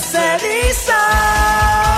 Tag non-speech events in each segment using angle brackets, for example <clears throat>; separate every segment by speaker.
Speaker 1: tvé,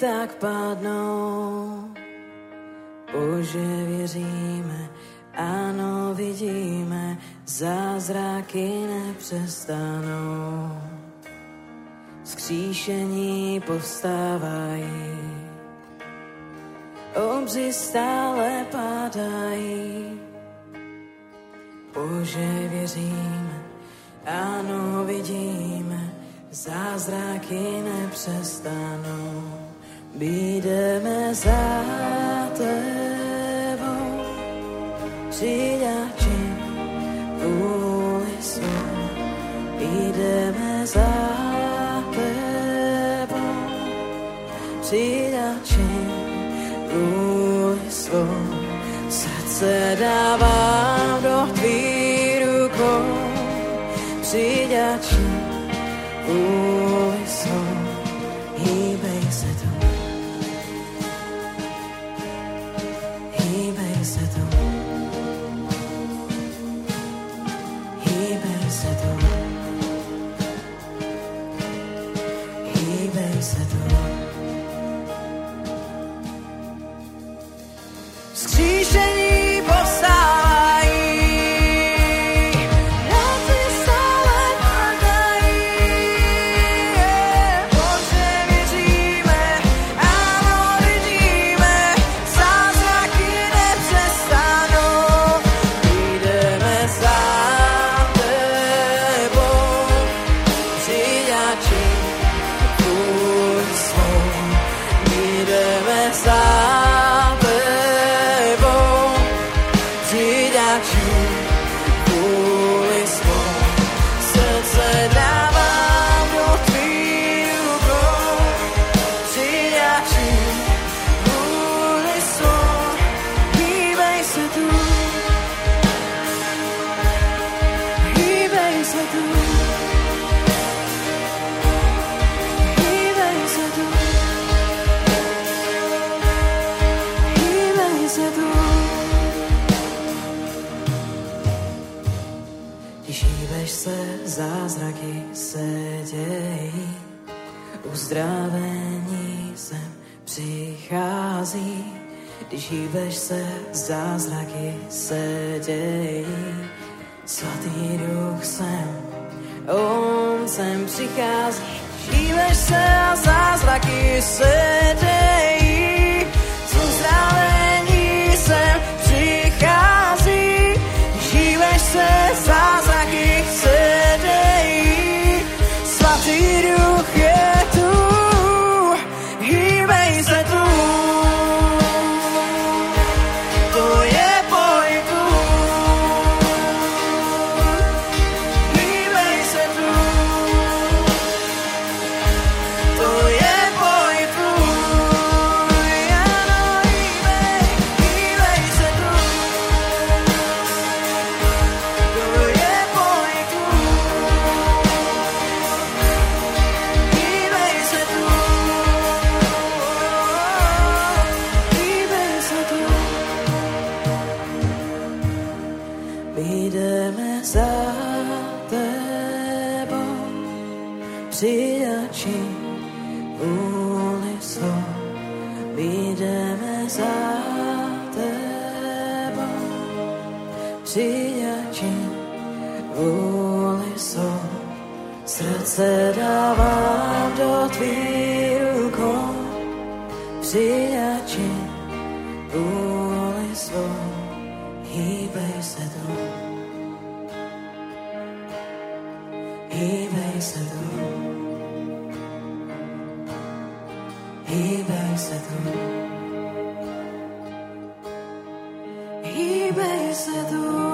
Speaker 1: tak padnou. Bože, věříme, ano, vidíme, zázraky nepřestanou. Skříšení povstávají, obři stále padají. Bože, věříme, ano, vidíme, zázraky nepřestanou. Budeme za tebou, přidáči vůli svou. Jdeme za tebou, přidáči vůli svou. Srdce dávám do tvých rukou, přidáči vůli
Speaker 2: He makes it all.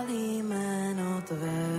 Speaker 1: palíme od veľa.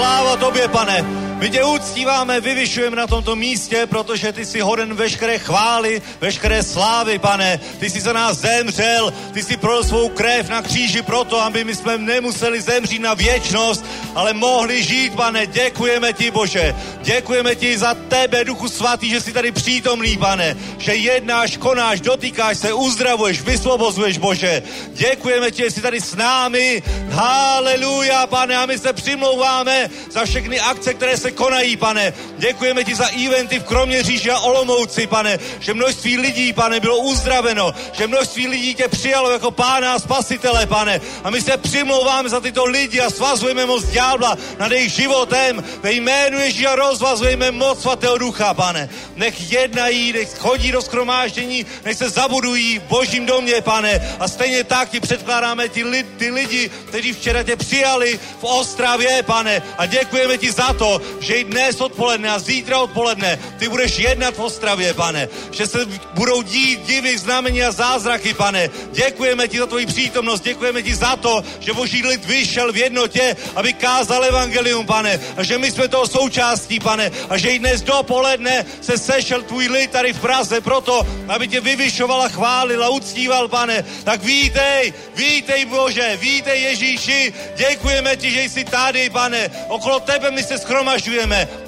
Speaker 1: Sláva tobě, pane. My tě uctíváme, vyvyšujeme na tomto místě, protože ty jsi hoden veškeré chvály, veškeré slávy, pane. Ty jsi za nás zemřel, ty jsi prolil svou krev na kříži proto, aby my jsme nemuseli zemřít na věčnost, ale mohli žít, pane. Děkujeme ti, Bože. Děkujeme ti za tebe, Duchu Svatý, že jsi tady přítomný, pane. Že jednáš, konáš, dotýkáš se, uzdravuješ, vysvobozuješ, Bože. Děkujeme ti, že jsi tady s námi. Haleluja, pane, a my se přimlouváme za všechny akce, které se konají, pane. Děkujeme ti za eventy v Kroměříži a Olomouci, pane, že množství lidí, pane, bylo uzdraveno, že množství lidí tě přijalo jako pána a spasitele, pane. A my se přimlouváme za tyto lidi a svazujeme moc ďábla nad jejich životem. Ve jménu Ježíša rozvazujeme moc svatého ducha, pane. Nech jednají, nech chodí do skromáždění, nech se zabudují v božím domě, pane. A stejně tak ti předkládáme ty, li, ty lidi, kteří včera tě přijali v Ostravě, pane. A děkujeme ti za to, že i dnes odpoledne a zítra odpoledne ty budeš jednat v Ostravě, pane. Že se budou dít divy, znamení a zázraky, pane. Děkujeme ti za tvoji přítomnost, děkujeme ti za to, že boží lid vyšel v jednotě, aby kázal evangelium, pane. A že my jsme toho součástí, pane. A že i dnes dopoledne se sešel tvůj lid tady v Praze proto, aby tě vyvyšoval a chválil a uctíval, pane. Tak vítej, vítej Bože, vítej Ježíši. Děkujeme ti, že jsi tady, pane. Okolo tebe my se schromažďujeme,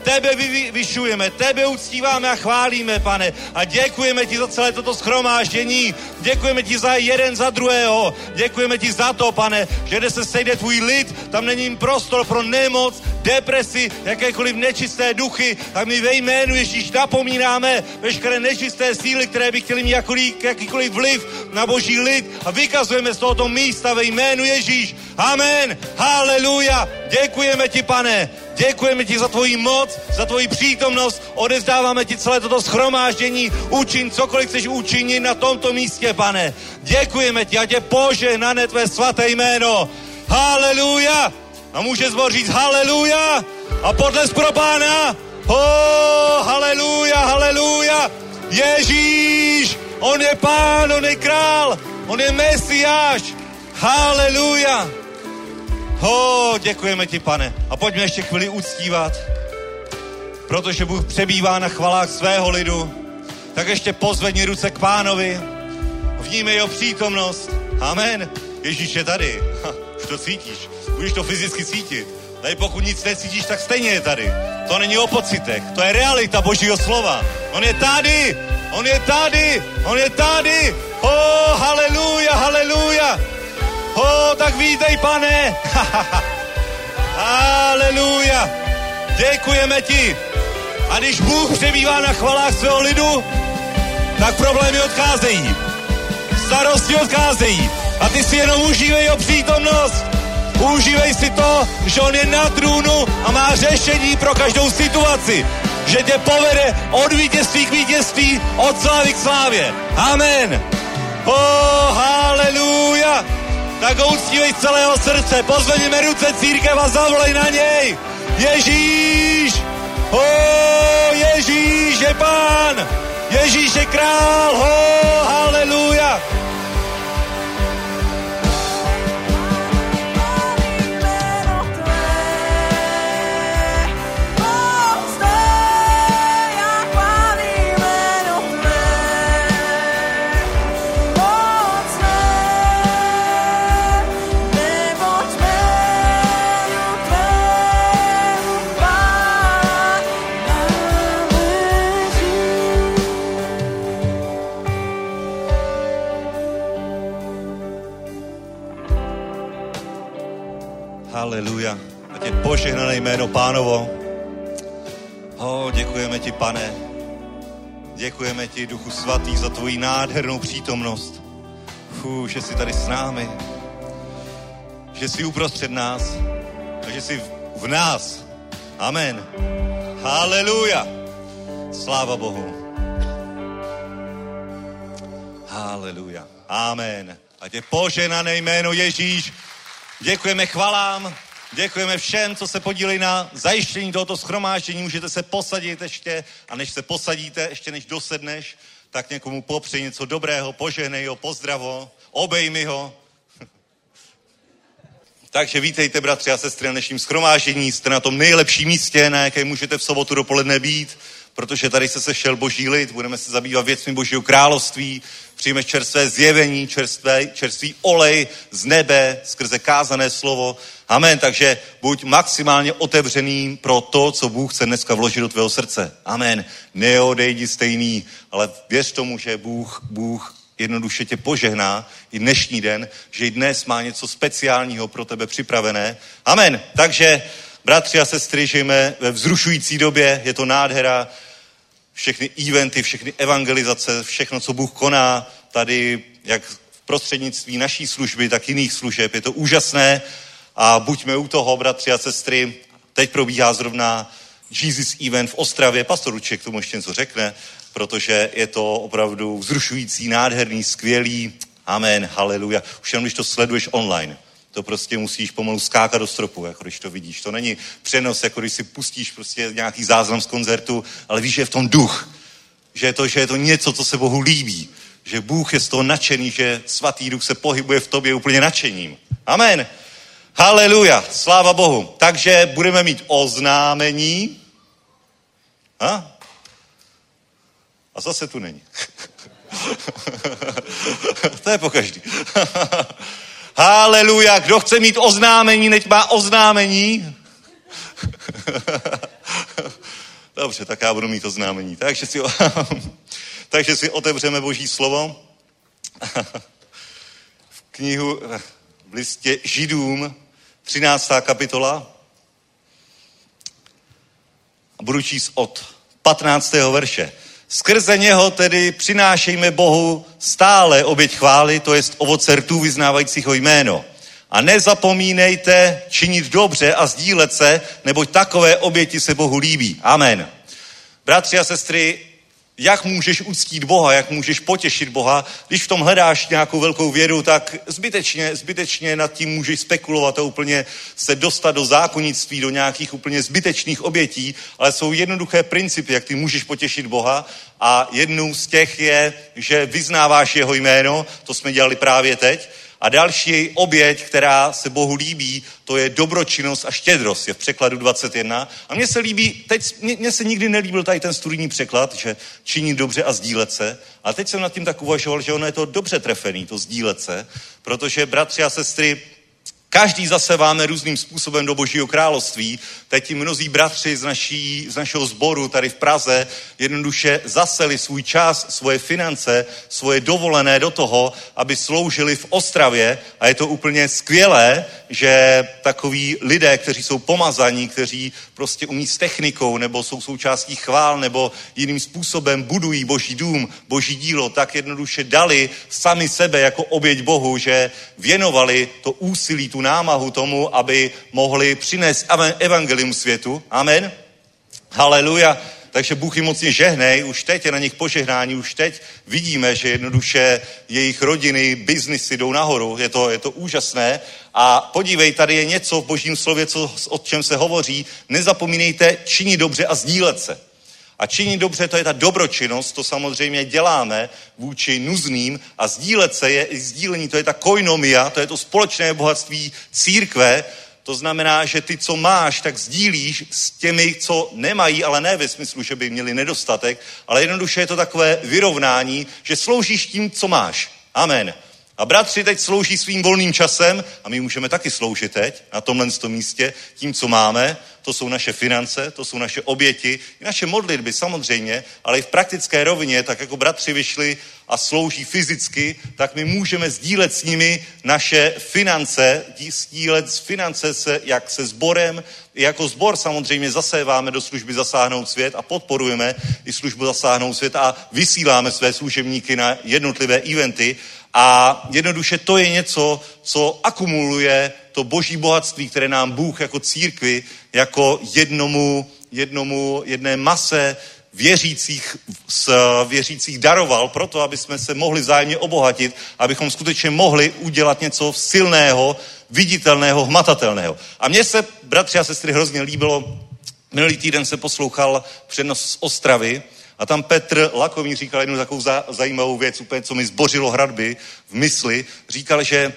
Speaker 1: tebe vyvyšujeme, tebe uctíváme a chválíme, pane. A děkujeme ti za celé toto schromáždění. Děkujeme ti za jeden za druhého. Děkujeme ti za to, pane, že kde se sejde tvůj lid, tam není prostor pro nemoc,
Speaker 3: depresi, jakékoliv nečisté duchy, tak my ve jménu Ježíš napomínáme veškeré nečisté síly, které by chtěli mít jakýkoliv, jakýkoliv vliv na boží lid a vykazujeme z tohoto místa ve jménu Ježíš. Amen. Haleluja. Děkujeme ti, pane. Děkujeme ti za tvoji moc, za tvoji přítomnost, odezdáváme ti celé toto schromáždění, učin cokoliv chceš učinit na tomto místě, pane. Děkujeme ti a tě požehnané tvé svaté jméno. Haleluja! A může zbor říct haleluja a podles pro pána. Oh, haleluja, haleluja. Ježíš, on je pán, on je král, on je mesiáš. Haleluja. Ho, děkujeme ti, pane. A pojďme ještě chvíli uctívat, protože Bůh přebývá na chvalách svého lidu. Tak ještě pozvedni ruce k pánovi, vnímej jeho přítomnost. Amen. Ježíš je tady. Ha, už to cítíš. Budeš to fyzicky cítit. Tady pokud nic necítíš, tak stejně je tady. To není o pocitech, to je realita Božího slova. On je tady, on je tady, on je tady. Oh, haleluja, haleluja. Oh, tak vítej, pane. <laughs> Haleluja. Děkujeme ti. A když Bůh přebývá na chvalách svého lidu, tak problémy odcházejí. Starosti odcházejí. A ty si jenom užívej jeho přítomnost. Užívej si to, že on je na trůnu a má řešení pro každou situaci. Že tě povede od vítězství k vítězství, od slávy k slávě. Amen. Oh, haleluja. Tak ho uctívej z celého srdce. Pozvedněme ruce církev a zavolej na něj. Ježíš. Oh, Ježíš je pán. Ježíš je král. Oh, haleluja. Požehnané jméno pánovo. O, děkujeme ti, pane. Děkujeme ti, Duchu Svatý, za tvoji nádhernou přítomnost. Fú, že jsi tady s námi. Že jsi uprostřed nás. A že jsi v nás. Amen. Haleluja. Sláva Bohu. Haleluja. Amen. A tě poženané jméno Ježíš. Děkujeme chvalám, děkujeme všem, co se podílí na zajištění tohoto schromáždění. Můžete se posadit ještě a než se posadíte, ještě než dosedneš, tak někomu popři něco dobrého, požehnej ho, pozdravo, obejmi ho. <laughs> Takže vítejte, bratři a sestry, na dnešním schromáždění. Jste na tom nejlepším místě, na jaké můžete v sobotu dopoledne být, protože tady se sešel boží lid, budeme se zabývat věcmi božího království, přijmeš čerstvé zjevení, čerstvé, čerstvý olej z nebe skrze kázané slovo. Amen. Takže buď maximálně otevřený pro to, co Bůh chce dneska vložit do tvého srdce. Amen. Neodejdi stejný, ale věř tomu, že Bůh, Bůh jednoduše tě požehná i dnešní den, že i dnes má něco speciálního pro tebe připravené. Amen. Takže, bratři a sestry, žijeme ve vzrušující době, je to nádhera, všechny eventy, všechny evangelizace, všechno, co Bůh koná tady, jak v prostřednictví naší služby, tak jiných služeb. Je to úžasné a buďme u toho, bratři a sestry. Teď probíhá zrovna Jesus Event v Ostravě. Pastor Uček k tomu ještě něco řekne, protože je to opravdu vzrušující, nádherný, skvělý. Amen, haleluja. Už jenom, když to sleduješ online to prostě musíš pomalu skákat do stropu, jako když to vidíš. To není přenos, jako když si pustíš prostě nějaký záznam z koncertu, ale víš, že je v tom duch. Že je to, že je to něco, co se Bohu líbí. Že Bůh je z toho nadšený, že svatý duch se pohybuje v tobě úplně nadšením. Amen. Haleluja, sláva Bohu. Takže budeme mít oznámení. A? A zase tu není. <laughs> to je po každý. <laughs> Haleluja, kdo chce mít oznámení, nech má oznámení. <laughs> Dobře, tak já budu mít oznámení. Takže si, <laughs> takže si otevřeme Boží slovo. <laughs> v knihu v listě Židům, 13. kapitola. Budu číst od 15. verše. Skrze něho tedy přinášejme Bohu stále oběť chvály, to jest ovoce rtů vyznávajícího jméno. A nezapomínejte činit dobře a sdílet se, neboť takové oběti se Bohu líbí. Amen. Bratři a sestry, jak můžeš uctít Boha, jak můžeš potěšit Boha. Když v tom hledáš nějakou velkou věru, tak zbytečně, zbytečně nad tím můžeš spekulovat a úplně se dostat do zákonnictví, do nějakých úplně zbytečných obětí, ale jsou jednoduché principy, jak ty můžeš potěšit Boha a jednou z těch je, že vyznáváš jeho jméno, to jsme dělali právě teď, a další oběť, která se Bohu líbí, to je dobročinnost a štědrost, je v překladu 21. A mně se líbí, teď mně, se nikdy nelíbil tady ten studijní překlad, že činí dobře a sdílet se. A teď jsem nad tím tak uvažoval, že ono je to dobře trefený, to sdílet se, protože bratři a sestry, Každý zase váme různým způsobem do Božího království. Teď mnozí bratři z, naší, z našeho sboru tady v Praze jednoduše zaseli svůj čas, svoje finance, svoje dovolené do toho, aby sloužili v Ostravě a je to úplně skvělé, že takoví lidé, kteří jsou pomazaní, kteří prostě umí s technikou nebo jsou součástí chvál nebo jiným způsobem budují Boží dům, Boží dílo, tak jednoduše dali sami sebe jako oběť Bohu, že věnovali to úsilí, tu námahu tomu, aby mohli přinést evangelium světu. Amen. Haleluja. Takže Bůh jim mocně žehnej, už teď je na nich požehnání, už teď vidíme, že jednoduše jejich rodiny, biznisy jdou nahoru, je to, je to úžasné. A podívej, tady je něco v božím slově, co, o čem se hovoří, nezapomínejte činit dobře a sdílet se. A činit dobře, to je ta dobročinnost, to samozřejmě děláme vůči nuzným a sdílet se je, sdílení, to je ta koinomia, to je to společné bohatství církve, to znamená, že ty, co máš, tak sdílíš s těmi, co nemají, ale ne ve smyslu, že by měli nedostatek, ale jednoduše je to takové vyrovnání, že sloužíš tím, co máš. Amen. A bratři teď slouží svým volným časem a my můžeme taky sloužit teď na tomhle místě tím, co máme. To jsou naše finance, to jsou naše oběti, i naše modlitby samozřejmě, ale i v praktické rovině, tak jako bratři vyšli a slouží fyzicky, tak my můžeme sdílet s nimi naše finance, sdílet finance se, jak se sborem, i jako sbor samozřejmě zaséváme do služby Zasáhnout svět a podporujeme i službu Zasáhnout svět a vysíláme své služebníky na jednotlivé eventy a jednoduše to je něco, co akumuluje to boží bohatství, které nám Bůh jako církvi, jako jednomu, jednomu, jedné mase věřících, s věřících daroval proto, aby jsme se mohli vzájemně obohatit, abychom skutečně mohli udělat něco silného, viditelného, hmatatelného. A mně se, bratři a sestry, hrozně líbilo, minulý týden se poslouchal přenos z Ostravy, a tam Petr Lakový říkal jednu takovou za, zajímavou věc, úplně, co mi zbořilo hradby v mysli. Říkal, že,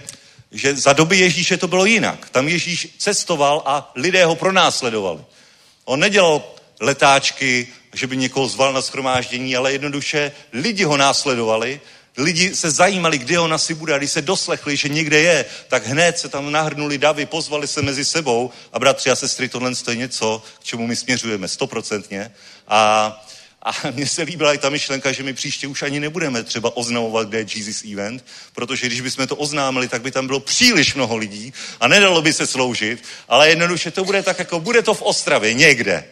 Speaker 3: že za doby Ježíše to bylo jinak. Tam Ježíš cestoval a lidé ho pronásledovali. On nedělal letáčky, že by někoho zval na schromáždění, ale jednoduše lidi ho následovali, lidi se zajímali, kde on asi bude a když se doslechli, že někde je, tak hned se tam nahrnuli davy, pozvali se mezi sebou a bratři a sestry, tohle je něco, k čemu my směřujeme stoprocentně. A a mně se líbila i ta myšlenka, že my příště už ani nebudeme třeba oznamovat, kde je Jesus Event, protože když bychom to oznámili, tak by tam bylo příliš mnoho lidí a nedalo by se sloužit, ale jednoduše to bude tak, jako bude to v Ostravě někde.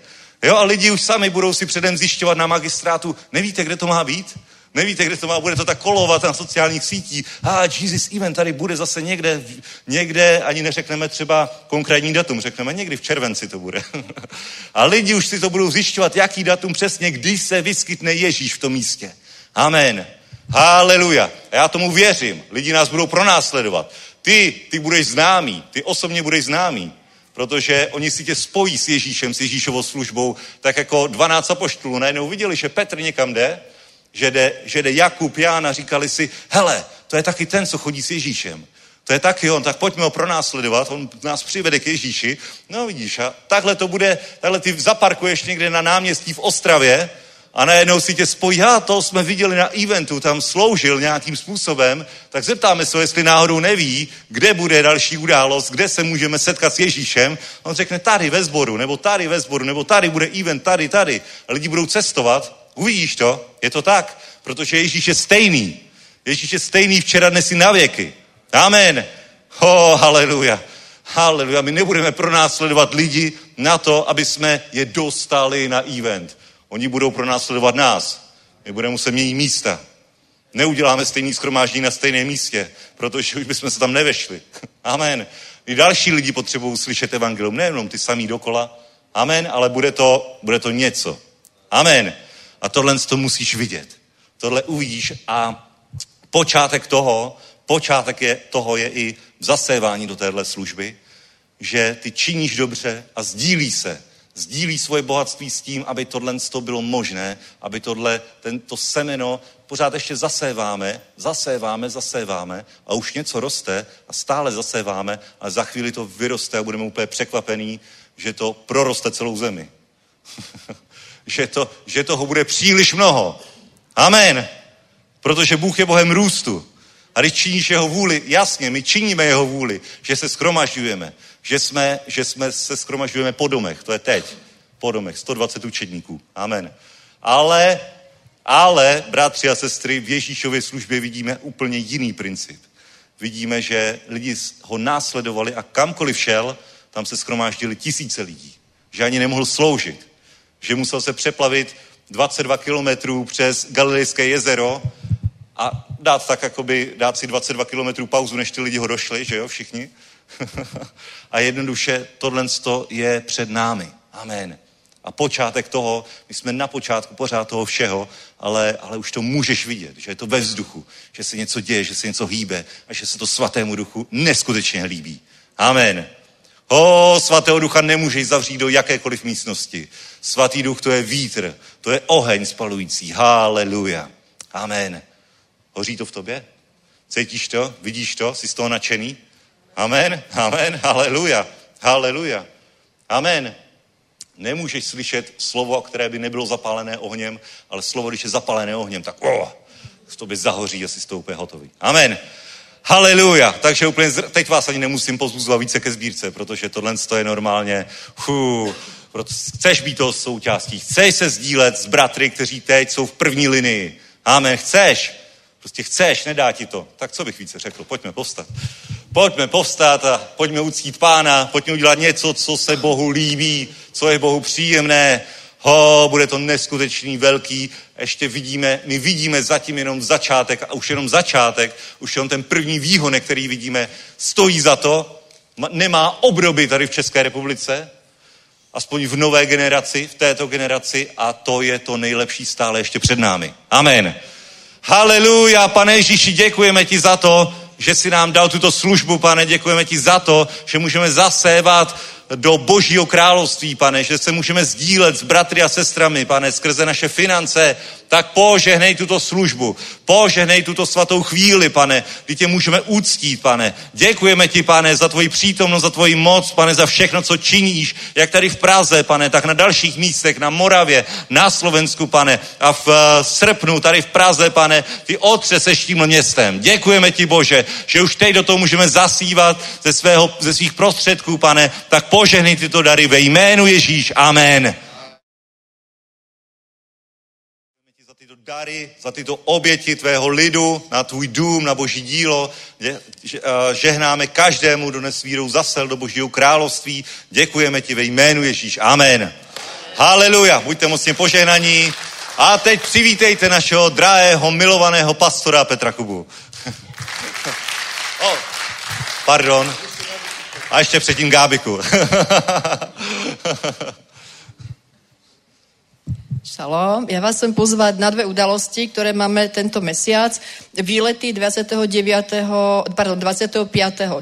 Speaker 3: Jo, a lidi už sami budou si předem zjišťovat na magistrátu, nevíte, kde to má být? Nevíte, kde to má, bude to tak kolovat na sociálních sítích. A ah, Jesus Event tady bude zase někde, někde, ani neřekneme třeba konkrétní datum, řekneme někdy v červenci to bude. <laughs> a lidi už si to budou zjišťovat, jaký datum přesně, když se vyskytne Ježíš v tom místě. Amen. Haleluja. Já tomu věřím. Lidi nás budou pronásledovat. Ty, ty budeš známý, ty osobně budeš známý, protože oni si tě spojí s Ježíšem, s Ježíšovou službou, tak jako 12 apoštolů najednou viděli, že Petr někam jde že jde, že jde Jakub, Ján a říkali si, hele, to je taky ten, co chodí s Ježíšem. To je taky on, tak pojďme ho pronásledovat, on nás přivede k Ježíši. No vidíš, a takhle to bude, takhle ty zaparkuješ někde na náměstí v Ostravě a najednou si tě spojí, a to jsme viděli na eventu, tam sloužil nějakým způsobem, tak zeptáme se, jestli náhodou neví, kde bude další událost, kde se můžeme setkat s Ježíšem. On řekne tady ve sboru, nebo tady ve sboru, nebo tady bude event, tady, tady. A lidi budou cestovat Uvidíš to? Je to tak, protože Ježíš je stejný. Ježíš je stejný včera, dnes i na věky. Amen. Oh, haleluja. Haleluja, my nebudeme pronásledovat lidi na to, aby jsme je dostali na event. Oni budou pronásledovat nás. My budeme muset měnit místa. Neuděláme stejný schromáždění na stejném místě, protože už bychom se tam nevešli. <laughs> Amen. I další lidi potřebují slyšet evangelium, nejenom ty samý dokola. Amen, ale bude to, bude to něco. Amen. A tohle to musíš vidět. Tohle uvidíš a počátek toho, počátek je, toho je i zasévání do téhle služby, že ty činíš dobře a sdílí se. Sdílí svoje bohatství s tím, aby tohle to bylo možné, aby tohle, tento semeno pořád ještě zaséváme, zaséváme, zaséváme a už něco roste a stále zaséváme a za chvíli to vyroste a budeme úplně překvapený, že to proroste celou zemi. <laughs> že, to, že toho bude příliš mnoho. Amen. Protože Bůh je Bohem růstu. A když činíš jeho vůli, jasně, my činíme jeho vůli, že se skromažďujeme, že, jsme, že jsme se skromažďujeme po domech, to je teď, po domech, 120 učedníků, amen. Ale, ale, bratři a sestry, v Ježíšově službě vidíme úplně jiný princip. Vidíme, že lidi ho následovali a kamkoliv šel, tam se skromáždili tisíce lidí. Že ani nemohl sloužit. Že musel se přeplavit 22 kilometrů přes Galilejské jezero a dát tak, jakoby, dát si 22 kilometrů pauzu, než ty lidi ho došli, že jo, všichni. <laughs> a jednoduše tohle je před námi. Amen. A počátek toho, my jsme na počátku pořád toho všeho, ale, ale už to můžeš vidět, že je to ve vzduchu, že se něco děje, že se něco hýbe a že se to svatému duchu neskutečně líbí. Amen. O, svatého ducha nemůžeš zavřít do jakékoliv místnosti. Svatý duch to je vítr, to je oheň spalující. Haleluja. Amen. Hoří to v tobě? Cítíš to? Vidíš to? Jsi z toho nadšený? Amen, amen, haleluja, haleluja. Amen. Nemůžeš slyšet slovo, které by nebylo zapálené ohněm, ale slovo, když je zapálené ohněm, tak oh, v tobě zahoří a jsi z toho úplně hotový. Amen. Haleluja. Takže úplně zr- teď vás ani nemusím pozbuzovat více ke sbírce, protože tohle je normálně, hu, proto chceš být toho součástí, chceš se sdílet s bratry, kteří teď jsou v první linii. Amen. Chceš. Prostě chceš, nedá ti to. Tak co bych více řekl? Pojďme povstat. Pojďme povstat a pojďme uctít pána, pojďme udělat něco, co se Bohu líbí, co je Bohu příjemné. Ho, bude to neskutečný, velký. Ještě vidíme, my vidíme zatím jenom začátek a už jenom začátek, už jenom ten první výhonek, který vidíme, stojí za to, nemá obroby tady v České republice, aspoň v nové generaci, v této generaci a to je to nejlepší stále ještě před námi. Amen. Haleluja, pane Ježíši, děkujeme ti za to, že si nám dal tuto službu, pane, děkujeme ti za to, že můžeme zasévat do božího království, pane, že se můžeme sdílet s bratry a sestrami, pane, skrze naše finance, tak požehnej tuto službu, požehnej tuto svatou chvíli, pane, kdy tě můžeme úctít, pane. Děkujeme ti, pane, za tvoji přítomnost, za tvoji moc, pane, za všechno, co činíš, jak tady v Praze, pane, tak na dalších místech, na Moravě, na Slovensku, pane, a v uh, srpnu tady v Praze, pane, ty otřeseš tímhle městem. Děkujeme ti, Bože, že už teď do toho můžeme zasívat ze, svého, ze svých prostředků, pane, tak požehnej tyto dary ve jménu Ježíš. Amen. Dary, za tyto oběti tvého lidu, na tvůj dům, na boží dílo. Žehnáme každému, kdo nesvírou zasel do božího království. Děkujeme ti ve jménu Ježíš. Amen. Haleluja. Buďte mocně požehnaní. A teď přivítejte našeho drahého, milovaného pastora Petra Kubu. <laughs> oh, pardon. A ještě předtím Gábiku. <laughs>
Speaker 4: Šalom. Ja vás chcem pozvať na dve udalosti, ktoré máme tento mesiac. Výlety 29. Pardon, 25.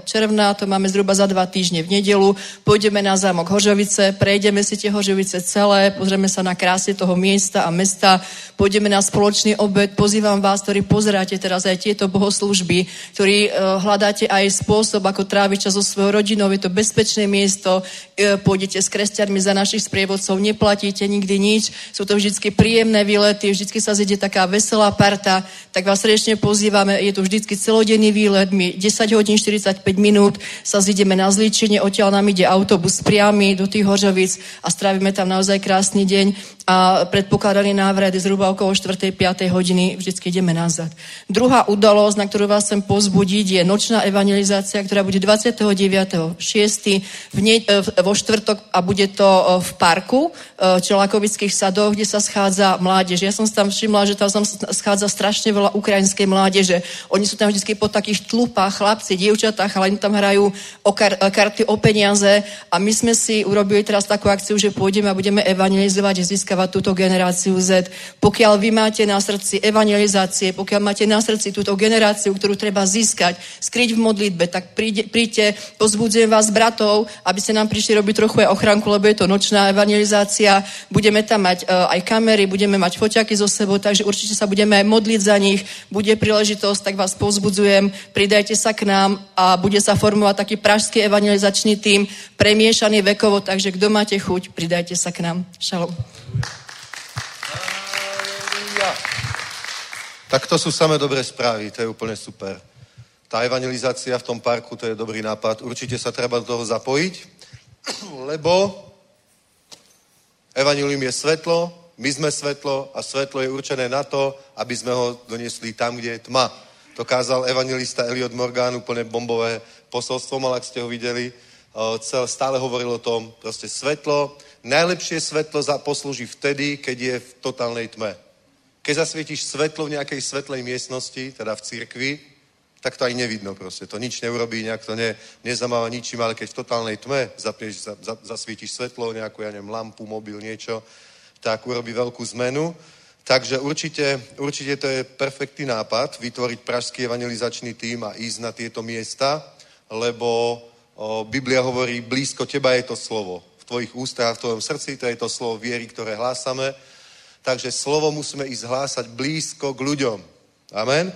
Speaker 4: června, to máme zhruba za dva týždne v nedelu. Pôjdeme na zámok Hožovice, prejdeme si tie Hožovice celé, pozrieme sa na krásy toho miesta a mesta, pôjdeme na spoločný obed. Pozývam vás, ktorí pozeráte teraz aj tieto bohoslúžby, ktorí uh, hľadáte aj spôsob, ako tráviť čas so svojou rodinou. Je to bezpečné miesto, uh, pôjdete s kresťanmi za našich sprievodcov, neplatíte nikdy nič. Sú to vždycky príjemné výlety, vždycky sa zjede taká veselá parta, tak vás srdečne pozývame, je to vždycky celodenný výlet, my 10 hodín 45 minút sa zideme na zlíčenie, odtiaľ nám ide autobus priamy do tých Hořovic a strávime tam naozaj krásny deň. A predpokladaný návrat zhruba okolo 4. 5. hodiny, vždycky ideme nazad. Druhá udalosť, na ktorú vás chcem pozbudiť, je nočná evangelizácia, ktorá bude 29.6. V ne, vo štvrtok a bude to e, v parku e, Čelakovických sadov, kde sa schádza mládež. Ja som tam všimla, že tam schádza strašne veľa ukrajinskej mládeže. Oni sú tam vždy po takých tlupách, chlapci, dievčatá, ale tam hrajú o kar- karty o peniaze a my sme si urobili teraz takú akciu, že pôjdeme a budeme evangelizovať a získavať túto generáciu Z. Pokiaľ vy máte na srdci evangelizácie, pokiaľ máte na srdci túto generáciu, ktorú treba získať, skryť v modlitbe, tak príde, príďte, pozbudzujem vás bratov, aby ste nám prišli robiť trochu aj ochranku, lebo je to nočná evangelizácia. Budeme tam mať uh, aj kamery, budeme mať foťaky so sebou, takže určite sa budeme aj modliť za nich. Bude príležitosť, tak vás pozbudzujem, pridajte sa k nám a bude sa formovať taký pražský evangelizačný tým, premiešaný vekovo, takže kto máte chuť, pridajte sa k nám. Šalom.
Speaker 5: Tak to sú samé dobré správy, to je úplne super. Tá evangelizácia v tom parku, to je dobrý nápad. Určite sa treba do toho zapojiť, <clears throat> lebo evangelium je svetlo, my sme svetlo a svetlo je určené na to, aby sme ho doniesli tam, kde je tma. To kázal evangelista Eliot Morgan, úplne bombové posolstvo, ale ak ste ho videli, stále hovoril o tom, proste svetlo, najlepšie svetlo poslúži vtedy, keď je v totálnej tme. Keď zasvietíš svetlo v nejakej svetlej miestnosti, teda v cirkvi, tak to aj nevidno proste. To nič neurobí, nejak to ne, nezamáva ničím, ale keď v totálnej tme zapneš, za, za, zasvietíš svetlo, nejakú, ja neviem, lampu, mobil, niečo, tak urobí veľkú zmenu. Takže určite, určite to je perfektný nápad vytvoriť pražský evangelizačný tým a ísť na tieto miesta, lebo o, Biblia hovorí, blízko teba je to slovo. V tvojich ústach, v tvojom srdci, to je to slovo viery, ktoré hlásame Takže slovo musíme ísť hlásať blízko k ľuďom. Amen.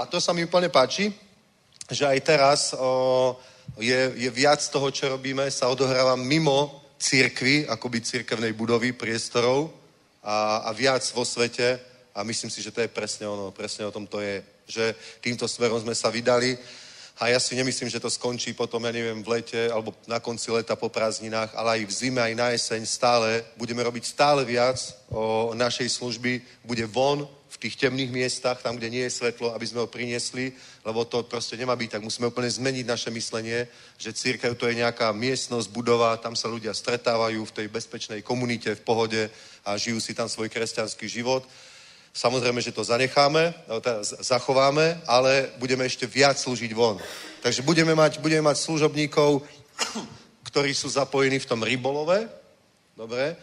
Speaker 5: A to sa mi úplne páči, že aj teraz o, je, je viac toho, čo robíme, sa odohráva mimo církvy, akoby církevnej budovy, priestorov a, a viac vo svete. A myslím si, že to je presne ono, presne o tom to je, že týmto smerom sme sa vydali a ja si nemyslím, že to skončí potom, ja neviem, v lete alebo na konci leta po prázdninách, ale aj v zime, aj na jeseň stále budeme robiť stále viac o našej služby. Bude von v tých temných miestach, tam, kde nie je svetlo, aby sme ho priniesli, lebo to proste nemá byť tak. Musíme úplne zmeniť naše myslenie, že církev to je nejaká miestnosť, budova, tam sa ľudia stretávajú v tej bezpečnej komunite, v pohode a žijú si tam svoj kresťanský život Samozrejme, že to zanecháme, teda zachováme, ale budeme ešte viac slúžiť von. Takže budeme mať, budeme mať služobníkov, <coughs> ktorí sú zapojení v tom rybolove, dobre,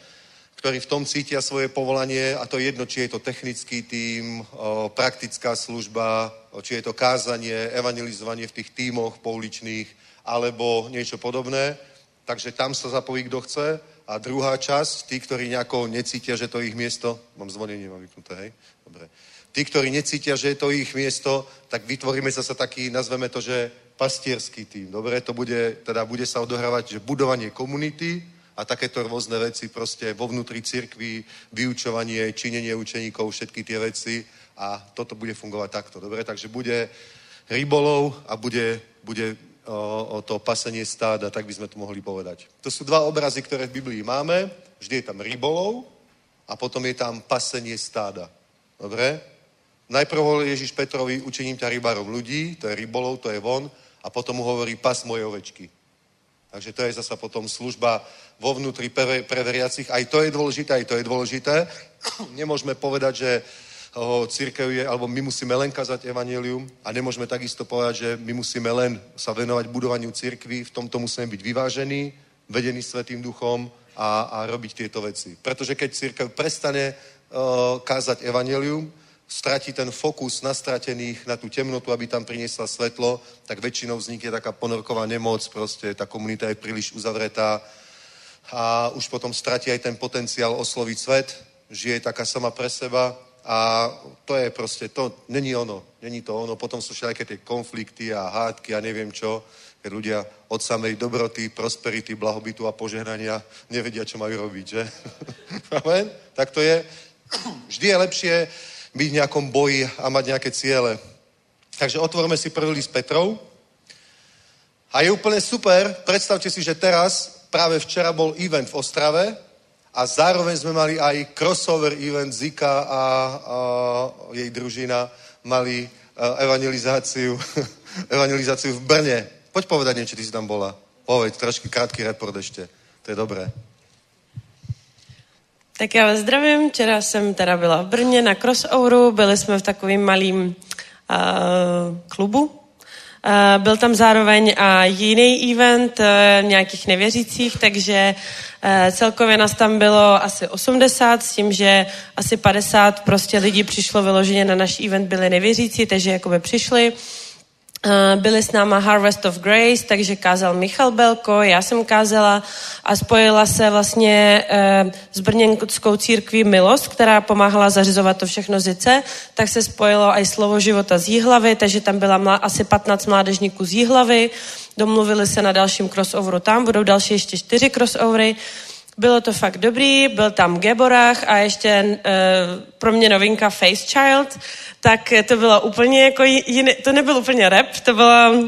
Speaker 5: ktorí v tom cítia svoje povolanie a to je jedno, či je to technický tým, o, praktická služba, či je to kázanie, evangelizovanie v tých tímoch pouličných alebo niečo podobné. Takže tam sa zapojí, kto chce a druhá časť, tí, ktorí nejako necítia, že to ich miesto, mám zvonenie, mám vypnuté, hej? Dobre. Tí, ktorí necítia, že je to ich miesto, tak vytvoríme zase taký, nazveme to, že pastierský tým. Dobre, to bude, teda bude sa odohrávať, že budovanie komunity a takéto rôzne veci proste vo vnútri cirkvi, vyučovanie, činenie učeníkov, všetky tie veci a toto bude fungovať takto. Dobre, takže bude rybolov a bude, bude o, o to pasenie stáda, tak by sme to mohli povedať. To sú dva obrazy, ktoré v Biblii máme. Vždy je tam rybolov a potom je tam pasenie stáda. Dobre? Najprv hovorí Ježiš Petrovi, učením ťa rybárom ľudí, to je rybolov, to je von, a potom mu hovorí pas moje ovečky. Takže to je zasa potom služba vo vnútri pre, pre veriacich. Aj to je dôležité, aj to je dôležité. <clears throat> Nemôžeme povedať, že církev je, alebo my musíme len kazať evanelium a nemôžeme takisto povedať, že my musíme len sa venovať budovaniu církvy, v tomto musíme byť vyvážení, vedení Svetým duchom a, a robiť tieto veci. Pretože keď církev prestane uh, kázať evanelium, stratí ten fokus na stratených, na tú temnotu, aby tam priniesla svetlo, tak väčšinou vznikne taká ponorková nemoc, proste tá komunita je príliš uzavretá a už potom stratí aj ten potenciál osloviť svet, žije taká sama pre seba a to je proste, to není ono, není to ono. Potom sú všetké tie konflikty a hádky a neviem čo, keď ľudia od samej dobroty, prosperity, blahobytu a požehnania nevedia, čo majú robiť, že? <laughs> Amen? Tak to je. Vždy je lepšie byť v nejakom boji a mať nejaké ciele. Takže otvorme si prvý list Petrov. A je úplne super, predstavte si, že teraz, práve včera bol event v Ostrave a zároveň sme mali aj crossover event Zika a, a jej družina mali a, evangelizáciu, <laughs> evangelizáciu v Brne. Poď povedať niečo, ty si tam bola. Povedz, trošku krátky report ešte. To je dobré.
Speaker 1: Tak já vás zdravím. Včera jsem teda byla v Brně na crossoveru, byli jsme v takovým malým uh, klubu. Uh, byl tam zároveň a jiný event uh, nějakých nevěřících, takže uh, celkově nás tam bylo asi 80 s tím, že asi 50 prostě lidí přišlo vyloženě na náš event, byli nevěřící, takže jakoby přišli. Eh, byli s náma Harvest of Grace, takže kázal Michal Belko, já jsem kázala a spojila se vlastně eh, s brněnskou církví Milost, která pomáhala zařizovat to všechno zice, tak se spojilo i slovo života z Jíhlavy, takže tam byla asi 15 mládežníků z Jíhlavy, domluvili se na dalším crossoveru. Tam, budou další ještě čtyři crossovery, bylo to fakt dobrý, byl tam Geborach a ještě uh, pro mě novinka Face Child, tak to bylo úplně jako jiný, to nebyl úplně rap, to bylo, um,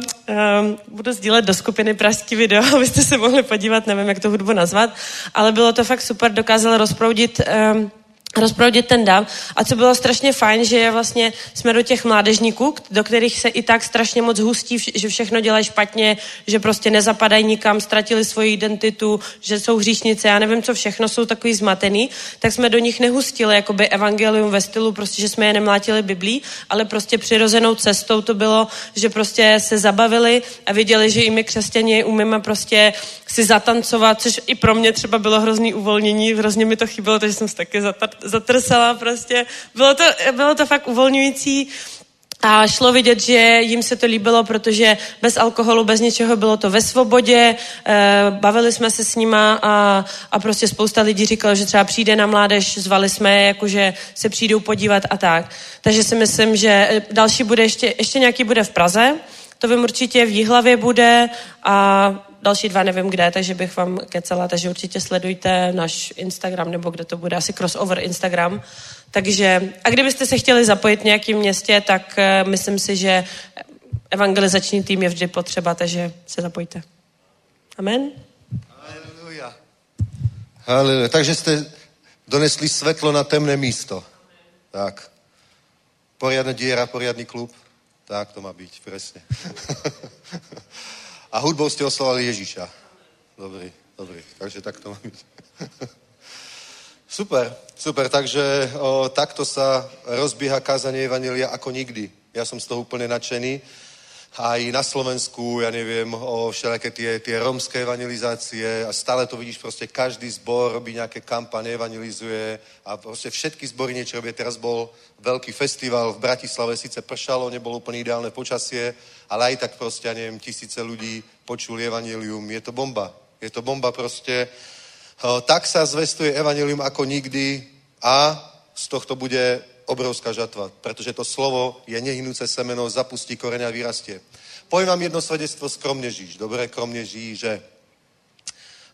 Speaker 1: budu sdílet do skupiny Pražský video, <laughs> abyste se mohli podívat, nevím, jak to hudbu nazvat, ale bylo to fakt super, dokázal rozproudit um, rozproudit ten dav. A co bylo strašně fajn, že vlastně jsme do těch mládežníků, do kterých se i tak strašně moc hustí, že všechno dělají špatně, že prostě nezapadají nikam, ztratili svoji identitu, že jsou hříšnice, já nevím, co všechno, jsou takový zmatený, tak jsme do nich nehustili jakoby evangelium ve stylu, prostě, že jsme je nemlátili Biblí, ale prostě přirozenou cestou to bylo, že prostě se zabavili a viděli, že i my křesťané umíme prostě si zatancovat, což i pro mě třeba bylo hrozný uvolnění, hrozně mi to chybělo, takže jsem se taky zatrsala prostě. Bylo to, bylo to fakt uvolňující. A šlo vidět, že jim se to líbilo, protože bez alkoholu, bez ničeho bylo to ve svobodě, e, bavili jsme se s nima a, a prostě spousta lidí říkalo, že třeba přijde na mládež, zvali jsme jakože se přijdou podívat a tak. Takže si myslím, že další bude ještě, ještě nějaký bude v Praze, to vím určitě v Jihlavě bude a další dva nevím kde, takže bych vám kecela, takže určitě sledujte náš Instagram, nebo kde to bude, asi crossover Instagram. Takže, a kdybyste se chtěli zapojit v nějakém městě, tak uh, myslím si, že evangelizační tým je vždy potřeba, takže se zapojte. Amen?
Speaker 5: Haleluja. Haleluja. Takže jste donesli svetlo na temné místo. Tak. Poriadna diera, poriadný klub. Tak to má byť, presne. <laughs> A hudbou ste oslovali Ježíša. Dobrý, dobrý. Takže tak to má byť. <laughs> super, super. Takže o, takto sa rozbieha kázanie Evangelia ako nikdy. Ja som z toho úplne nadšený. Aj na Slovensku, ja neviem, o všelijaké tie, tie romské evangelizácie a stále to vidíš, proste každý zbor robí nejaké kampane, evangelizuje a proste všetky zbory niečo robia. Teraz bol veľký festival v Bratislave, síce pršalo, nebolo úplne ideálne počasie, ale aj tak proste, ja neviem, tisíce ľudí počuli evanelium. Je to bomba. Je to bomba proste. Tak sa zvestuje evanelium ako nikdy a z tohto bude obrovská žatva, pretože to slovo je nehynúce semeno, zapustí koreň a vyrastie. Poviem vám jedno svedectvo skromne žíš. Dobre, kromne žíš, že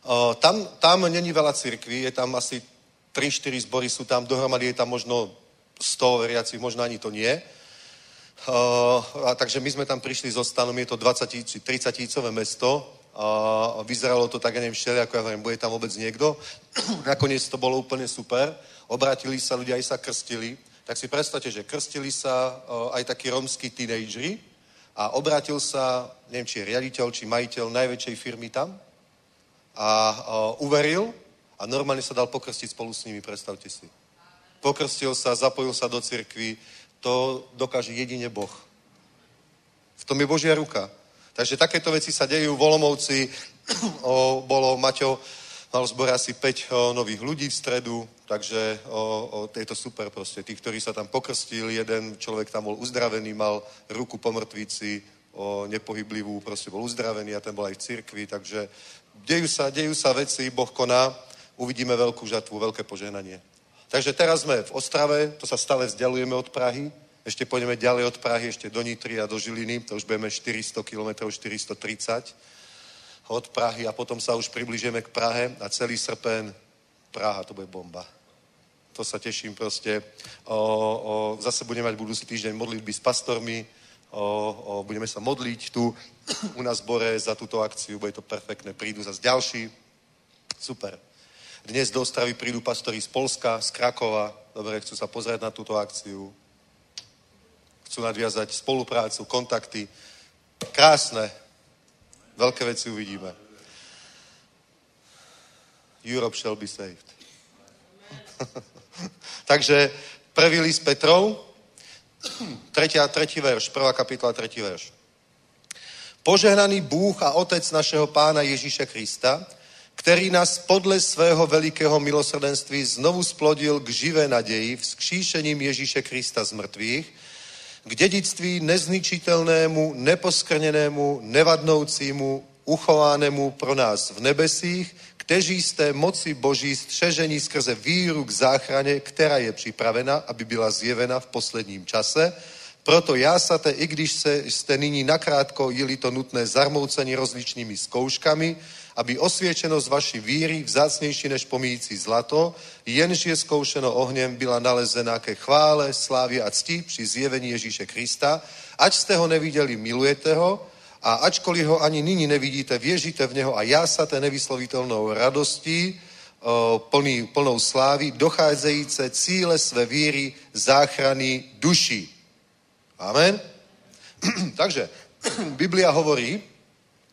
Speaker 5: o, tam, tam není veľa cirkví, je tam asi 3-4 zbory sú tam, dohromady je tam možno 100 veriacich, možno ani to nie. Uh, a takže my sme tam prišli so stanom, je to 20 či 30 tisícové mesto, a vyzeralo to tak, ja neviem, všeli, ako ja hovorím, bude tam vôbec niekto. <clears throat> Nakoniec to bolo úplne super. Obratili sa ľudia, aj sa krstili. Tak si predstavte, že krstili sa uh, aj takí romskí tínejdžeri a obratil sa, neviem, či je riaditeľ, či majiteľ najväčšej firmy tam a uh, uveril a normálne sa dal pokrstiť spolu s nimi, predstavte si. Pokrstil sa, zapojil sa do cirkvi, to dokáže jedine Boh. V tom je Božia ruka. Takže takéto veci sa dejú v Olomovci. <clears throat> o, bolo Maťo, mal zbor asi 5 o, nových ľudí v stredu, takže o, o, to super proste. Tí, ktorí sa tam pokrstil, jeden človek tam bol uzdravený, mal ruku po mŕtvici, o, nepohyblivú, proste bol uzdravený a ten bol aj v cirkvi, takže dejú sa, dejú sa veci, Boh koná, uvidíme veľkú žatvu, veľké požehnanie. Takže teraz sme v Ostrave, to sa stále vzdialujeme od Prahy, ešte pôjdeme ďalej od Prahy, ešte do Nitry a do Žiliny, to už budeme 400 km, 430 od Prahy a potom sa už približujeme k Prahe a celý srpen Praha, to bude bomba. To sa teším proste. O, o, zase budeme mať budúci týždeň modlitby s pastormi, o, o, budeme sa modliť tu u nás v Bore za túto akciu, bude to perfektné, prídu zase ďalší. Super. Dnes do Ostravy prídu pastori z Polska, z Krakova. Dobre, chcú sa pozrieť na túto akciu. Chcú nadviazať spoluprácu, kontakty. Krásne. Veľké veci uvidíme. Europe shall be saved. <laughs> Takže prvý list Petrov, tretia, tretí verš, prvá kapitola, tretí verš. Požehnaný Bůh a Otec našeho Pána Ježíše Krista, který nás podle svého velikého milosrdenství znovu splodil k živé naději vzkříšením Ježíše Krista z mrtvých, k dědictví nezničitelnému, neposkrněnému, nevadnoucímu, uchovanému pro nás v nebesích, kteří jste moci Boží střežení skrze víru k záchraně, která je připravena, aby byla zjevena v posledním čase. Proto jásate, i když se, jste nyní nakrátko jili to nutné zarmoucení rozličnými zkouškami, aby osvědčenost vaší víry, vzácnější než pomíjící zlato, jenž je zkoušeno ohněm, byla nalezena ke chvále, slávě a cti při zjevení Ježíše Krista. Ať jste ho neviděli, milujete ho, a ačkoliv ho ani nyní nevidíte, věříte v něho a jásate nevyslovitelnou radostí, plný, plnou slávy, docházejíce cíle své víry, záchrany duší. Amen. <clears throat> Takže <clears throat> Biblia hovorí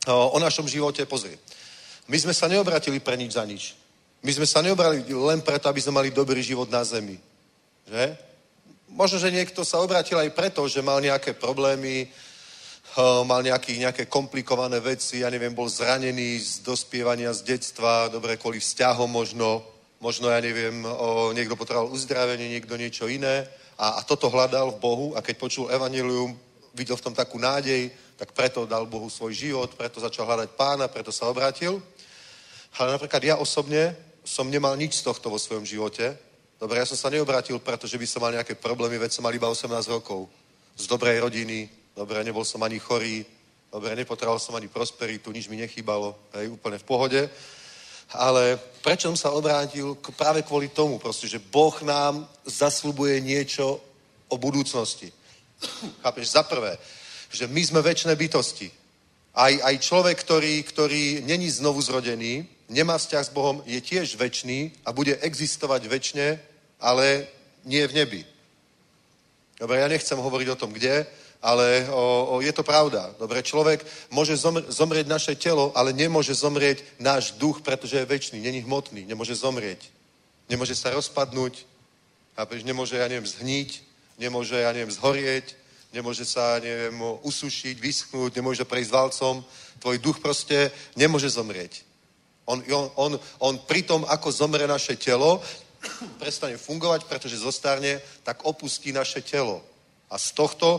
Speaker 5: o našom živote, pozri. My sme sa neobratili pre nič za nič. My sme sa neobratili len preto, aby sme mali dobrý život na zemi. Že? Možno, že niekto sa obratil aj preto, že mal nejaké problémy, mal nejaký, nejaké komplikované veci, ja neviem, bol zranený z dospievania, z detstva, dobre, kvôli vzťahom možno, možno, ja neviem, o, niekto potreboval uzdravenie, niekto niečo iné a, a toto hľadal v Bohu a keď počul evanilium, videl v tom takú nádej, tak preto dal Bohu svoj život, preto začal hľadať pána, preto sa obrátil. Ale napríklad ja osobne som nemal nič z tohto vo svojom živote. Dobre, ja som sa neobrátil, pretože by som mal nejaké problémy, veď som mal iba 18 rokov. Z dobrej rodiny, dobre, nebol som ani chorý, dobre, nepotreboval som ani prosperitu, nič mi nechýbalo, hej, úplne v pohode. Ale prečo som sa obrátil? Práve kvôli tomu, proste, že Boh nám zaslubuje niečo o budúcnosti. Chápeš? Za prvé, že my sme väčšie bytosti. Aj, aj človek, ktorý, ktorý není znovu zrodený, nemá vzťah s Bohom, je tiež väčší a bude existovať väčšine, ale nie v nebi. Dobre, ja nechcem hovoriť o tom, kde, ale o, o, je to pravda. Dobre, človek môže zomr- zomrieť naše telo, ale nemôže zomrieť náš duch, pretože je väčší, není hmotný, nemôže zomrieť. Nemôže sa rozpadnúť, chápeš, nemôže, ja neviem, zhniť, nemôže, ja neviem, zhorieť, nemôže sa, neviem, usušiť, vyschnúť, nemôže prejsť valcom. Tvoj duch proste nemôže zomrieť. On, on, on, on pri tom, ako zomre naše telo, <coughs> prestane fungovať, pretože zostarne, tak opustí naše telo. A z tohto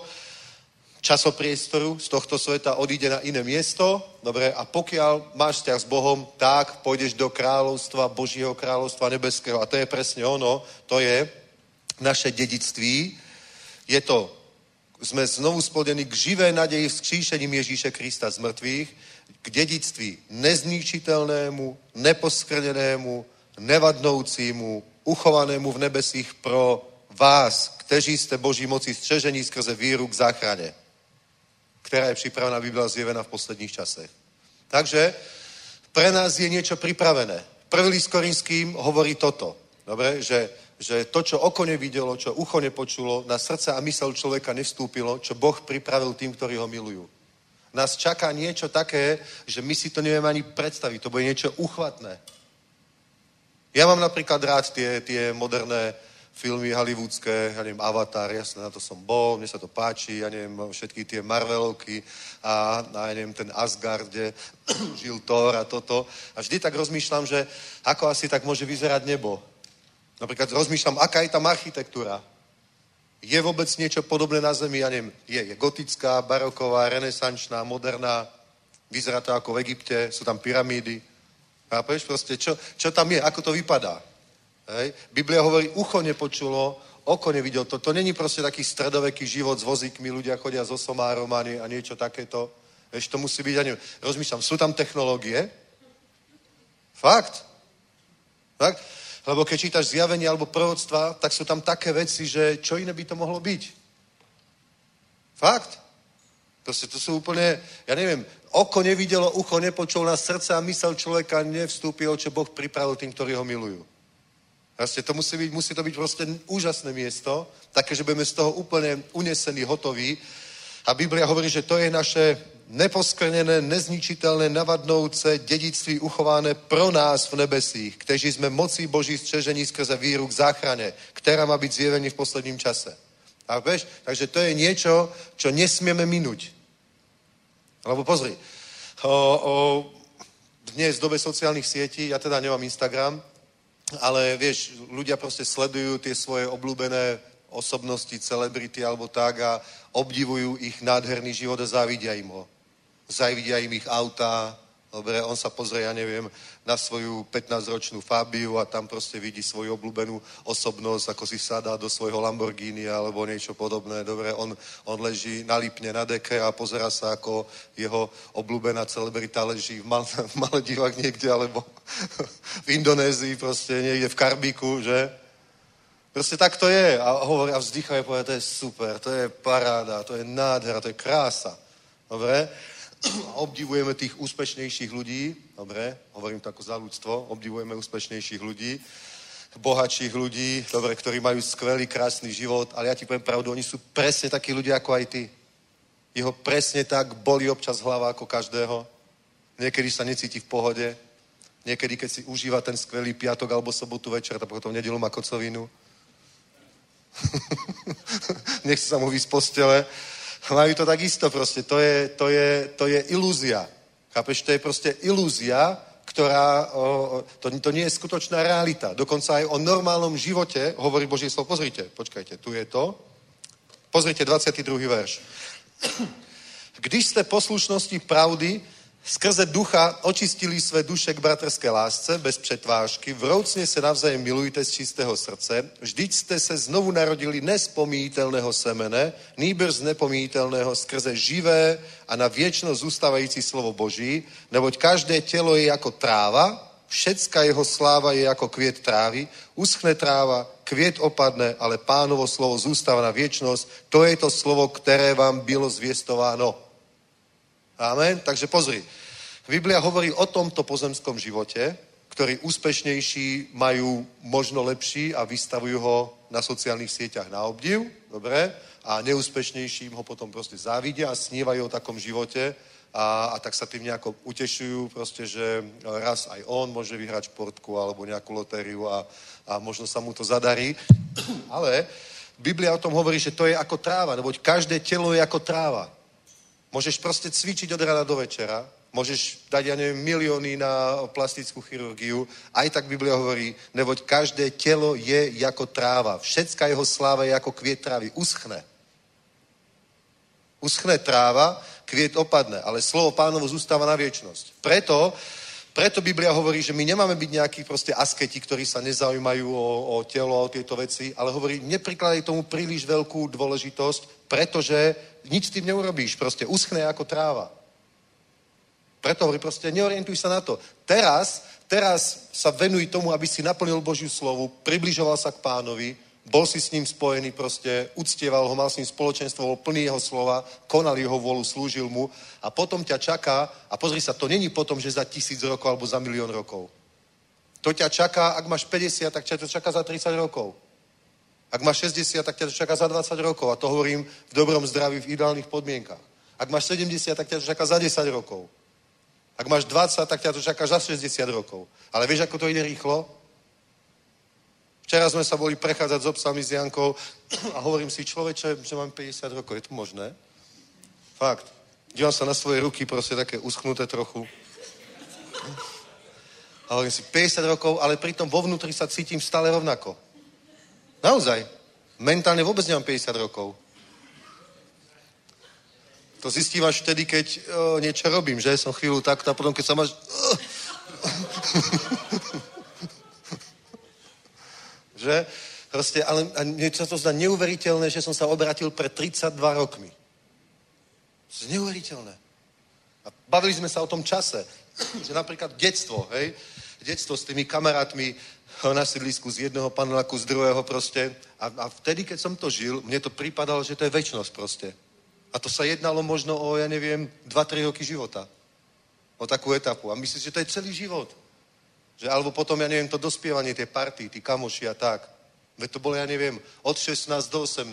Speaker 5: časopriestoru, z tohto sveta odíde na iné miesto, dobre, a pokiaľ máš vzťah s Bohom, tak pôjdeš do kráľovstva, Božieho kráľovstva nebeského. A to je presne ono, to je naše dedictví. Je to, sme znovu splodení k živé nadeji vzkříšením Ježíše Krista z mŕtvych, k dedictví nezničitelnému, neposkrnenému, nevadnoucímu, uchovanému v nebesích pro vás, kteří jste Boží moci střežení skrze víru k záchrane ktorá je pripravená, aby byla zjevená v posledních časech. Takže pre nás je niečo pripravené. Prvý list Korinským hovorí toto, dobre, že, že to, čo oko nevidelo, čo ucho nepočulo, na srdce a mysel človeka nevstúpilo, čo Boh pripravil tým, ktorí ho milujú. Nás čaká niečo také, že my si to nevieme ani predstaviť. To bude niečo uchvatné. Ja mám napríklad rád tie, tie moderné filmy hollywoodské, ja neviem, Avatar, jasne, na to som bol, mne sa to páči, ja neviem, všetky tie Marvelovky a, a ja neviem, ten Asgard, kde <clears throat> žil Thor a toto. A vždy tak rozmýšľam, že ako asi tak môže vyzerať nebo. Napríklad rozmýšľam, aká je tam architektúra. Je vôbec niečo podobné na Zemi? Ja neviem, je, je gotická, baroková, renesančná, moderná, vyzerá to ako v Egypte, sú tam pyramídy. Chápeš? Proste, čo, čo tam je, ako to vypadá? Hej. Biblia hovorí, ucho nepočulo, oko nevidel to. To není proste taký stredoveký život s vozíkmi, ľudia chodia so somárom a, nie, a niečo takéto. Ešte to musí byť, ja neviem, rozmýšľam, sú tam technológie? Fakt. Fakt? Lebo keď čítaš zjavenie alebo prorodstva, tak sú tam také veci, že čo iné by to mohlo byť? Fakt. Proste to sú úplne, ja neviem, oko nevidelo, ucho nepočul na srdce a mysel človeka nevstúpil, čo Boh pripravil tým, ktorí ho milujú. Proste to musí byť, musí to byť proste úžasné miesto, také, že budeme z toho úplne unesení, hotoví. A Biblia hovorí, že to je naše neposkrnené, nezničitelné, navadnouce dedictví uchované pro nás v nebesích, kteří jsme mocí Boží střežení skrze víru k záchrane, která má být zjevení v posledním čase. A vieš, takže to je niečo, čo nesmieme minúť. Lebo pozri, o, o, dnes v dobe sociálnych sietí, ja teda nemám Instagram, ale vieš, ľudia proste sledujú tie svoje obľúbené osobnosti, celebrity alebo tak a obdivujú ich nádherný život a závidia im ho. Závidia im ich auta, dobre, on sa pozrie, ja neviem, na svoju 15-ročnú Fabiu a tam proste vidí svoju obľúbenú osobnosť, ako si sadá do svojho Lamborghini alebo niečo podobné. Dobre, on, on leží nalípne na deke a pozera sa, ako jeho obľúbená celebrita leží v, Mal- <laughs> v Maledivách niekde alebo <laughs> v Indonézii, proste niekde v Karbíku, že? Proste tak to je. A hovorí a vzdychajú, povedia, to je super, to je paráda, to je nádhera, to je krása. Dobre? Obdivujeme tých úspešnejších ľudí, dobre, hovorím to ako za ľudstvo, obdivujeme úspešnejších ľudí, bohatších ľudí, dobre, ktorí majú skvelý, krásny život, ale ja ti poviem pravdu, oni sú presne takí ľudia ako aj ty. Jeho presne tak boli občas hlava ako každého. Niekedy sa necíti v pohode, niekedy, keď si užíva ten skvelý piatok alebo sobotu večer, tak potom nedelu má kocovinu. <laughs> Nechce sa mu z postele <laughs> majú to takisto proste. To je, to je, to je ilúzia. Chápeš? To je proste ilúzia, ktorá, o, to, to nie je skutočná realita. Dokonca aj o normálnom živote hovorí Boží slovo. Pozrite, počkajte, tu je to. Pozrite 22. verš. <clears throat> Když ste poslušnosti pravdy Skrze ducha očistili své duše k bratrské lásce bez přetvážky, vroucně se navzájem milujte z čistého srdce, vždyť jste se znovu narodili ne semene, nýbrž z nepomíjitelného skrze živé a na věčnost zůstávající slovo Boží, neboť každé tělo je jako tráva, všecka jeho sláva je jako květ trávy, uschne tráva, květ opadne, ale pánovo slovo zůstává na věčnost, to je to slovo, které vám bylo zvěstováno. Amen. Takže pozri. Biblia hovorí o tomto pozemskom živote, ktorí úspešnejší majú možno lepší a vystavujú ho na sociálnych sieťach na obdiv, dobre, a neúspešnejším ho potom proste závidia a snívajú o takom živote a, a tak sa tým nejako utešujú, proste, že raz aj on môže vyhrať športku alebo nejakú lotériu a, a možno sa mu to zadarí. Ale Biblia o tom hovorí, že to je ako tráva, neboť každé telo je ako tráva. Môžeš proste cvičiť od rana do večera, môžeš dať, ja neviem, milióny na plastickú chirurgiu. Aj tak Biblia hovorí, neboť každé telo je jako tráva. Všetká jeho sláva je ako kviet trávy. Uschne. Uschne tráva, kviet opadne, ale slovo pánovo zústava na viečnosť. Preto preto Biblia hovorí, že my nemáme byť nejakí proste asketi, ktorí sa nezaujímajú o, o telo a o tieto veci, ale hovorí, neprikladaj tomu príliš veľkú dôležitosť, pretože nič s tým neurobíš. Proste uschne ako tráva. Preto hovorí proste, neorientuj sa na to. Teraz, teraz sa venuj tomu, aby si naplnil Božiu slovu, približoval sa k pánovi, bol si s ním spojený proste, uctieval ho, mal s ním spoločenstvo, bol plný jeho slova, konal jeho volu, slúžil mu a potom ťa čaká, a pozri sa, to není potom, že za tisíc rokov alebo za milión rokov. To ťa čaká, ak máš 50, tak ťa to čaká za 30 rokov. Ak máš 60, tak ťa to čaká za 20 rokov. A to hovorím v dobrom zdraví, v ideálnych podmienkach. Ak máš 70, tak ťa to čaká za 10 rokov. Ak máš 20, tak ťa to čaká za 60 rokov. Ale vieš, ako to ide rýchlo? Včera sme sa boli prechádzať s obsami s Jankou a hovorím si, človeče, že mám 50 rokov, je to možné? Fakt. Dívam sa na svoje ruky, proste také uschnuté trochu. A hovorím si, 50 rokov, ale pritom vo vnútri sa cítim stále rovnako. Naozaj. Mentálne vôbec nemám 50 rokov. To zistím až vtedy, keď o, niečo robím, že? Som chvíľu takto a potom, keď sa máš... <laughs> že? Proste, ale a mne sa to zdá neuveriteľné, že som sa obratil pred 32 rokmi. To je neuveriteľné. A bavili sme sa o tom čase, že napríklad detstvo, hej, detstvo s tými kamarátmi na sídlisku z jedného paneláku, z druhého proste. A, a vtedy, keď som to žil, mne to pripadalo, že to je väčnosť proste. A to sa jednalo možno o, ja neviem, 2-3 roky života. O takú etapu. A myslíš, že to je celý život. Že, alebo potom, ja neviem, to dospievanie, tie party, tí kamoši a tak. Veď to bolo, ja neviem, od 16 do 18.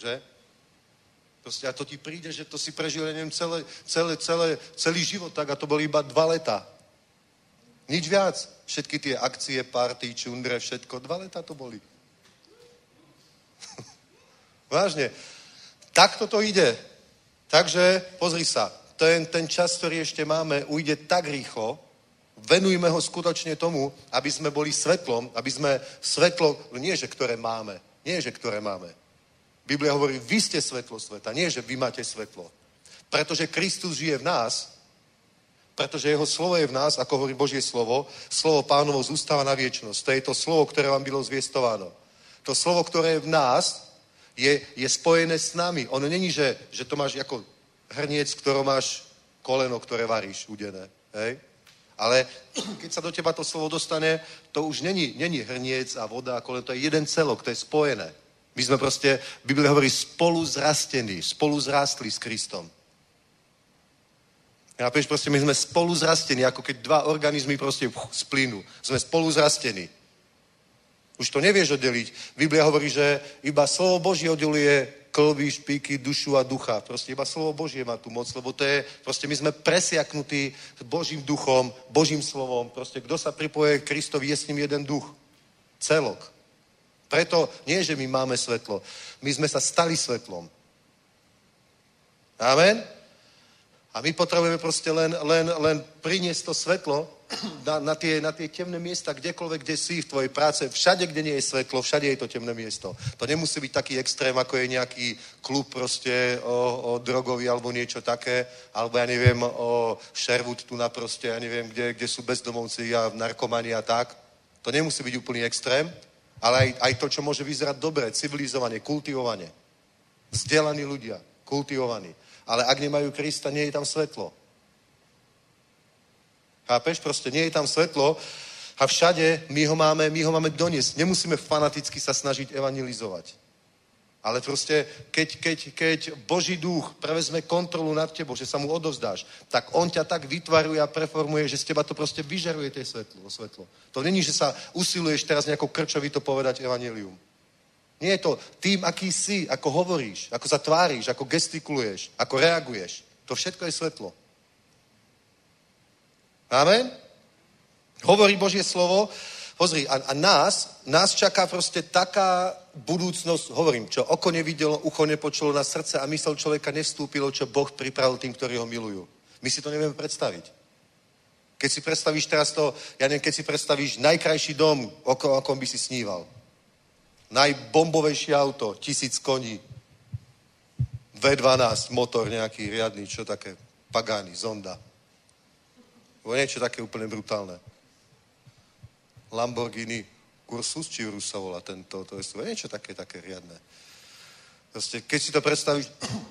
Speaker 5: Že? Proste, a to ti príde, že to si prežil, ja neviem, celé, celé, celé, celý život tak a to boli iba dva leta. Nič viac. Všetky tie akcie, party, čundre, všetko. Dva leta to boli. <laughs> Vážne. Takto to ide. Takže, pozri sa, ten, ten čas, ktorý ešte máme, ujde tak rýchlo, venujme ho skutočne tomu, aby sme boli svetlom, aby sme svetlo, nie že ktoré máme, nie že ktoré máme. Biblia hovorí, vy ste svetlo sveta, nie že vy máte svetlo. Pretože Kristus žije v nás, pretože jeho slovo je v nás, ako hovorí Božie slovo, slovo pánovo zústava na viečnosť. To je to slovo, ktoré vám bylo zviestováno. To slovo, ktoré je v nás, je, je spojené s nami. Ono není, že, že to máš ako hrniec, ktorom máš koleno, ktoré varíš udené. Hej? Ale <clears throat> keď sa do teba to slovo dostane, to už není, není hrniec a voda a koleno, to je jeden celok, to je spojené. My sme proste, Biblia hovorí, spolu zrastení, spolu zrástli s Kristom. Chápeš, proste my sme spolu zrastení, ako keď dva organizmy proste splínu. Sme spolu zrastení. Už to nevieš oddeliť. Biblia hovorí, že iba slovo Boží oddeluje klby, špíky, dušu a ducha. Proste iba slovo Božie má tu moc, lebo to je, proste my sme presiaknutí Božím duchom, Božím slovom. Proste kto sa pripoje k Kristovi, je s ním jeden duch. Celok. Preto nie, že my máme svetlo. My sme sa stali svetlom. Amen? A my potrebujeme proste len, len, len priniesť to svetlo na, na, tie, na tie temné miesta, kdekoľvek, kde si v tvojej práce, všade, kde nie je svetlo, všade je to temné miesto. To nemusí byť taký extrém, ako je nejaký klub proste o, o drogový alebo niečo také, alebo ja neviem, o Sherwood tu na ja neviem, kde, kde sú bezdomovci a narkomani a tak. To nemusí byť úplný extrém, ale aj, aj to, čo môže vyzerať dobre, civilizovane, kultivovane. Vzdelaní ľudia, kultivovaní. Ale ak nemajú Krista, nie je tam svetlo. Chápeš? Proste nie je tam svetlo a všade my ho máme, my ho máme doniesť. Nemusíme fanaticky sa snažiť evangelizovať. Ale proste, keď, keď, keď Boží duch prevezme kontrolu nad tebou, že sa mu odovzdáš, tak on ťa tak vytvaruje a preformuje, že z teba to proste vyžaruje tie svetlo, svetlo. To není, že sa usiluješ teraz nejako krčovito povedať evanelium. Nie je to tým, aký si, ako hovoríš, ako sa tváriš, ako gestikuluješ, ako reaguješ. To všetko je svetlo. Amen? Hovorí Božie slovo. Pozri, a, a nás, nás čaká proste taká budúcnosť, hovorím, čo oko nevidelo, ucho nepočulo na srdce a mysel človeka nevstúpilo, čo Boh pripravil tým, ktorí ho milujú. My si to nevieme predstaviť. Keď si predstavíš teraz to, ja neviem, keď si predstavíš najkrajší dom, o, o kom by si sníval. Najbombovejšie auto, tisíc koní, V12, motor nejaký riadný, čo také, Pagani, Zonda. Bo niečo také úplne brutálne. Lamborghini Ursus, či Urus tento, to je niečo také, také riadne. Proste, keď si to predstavíš,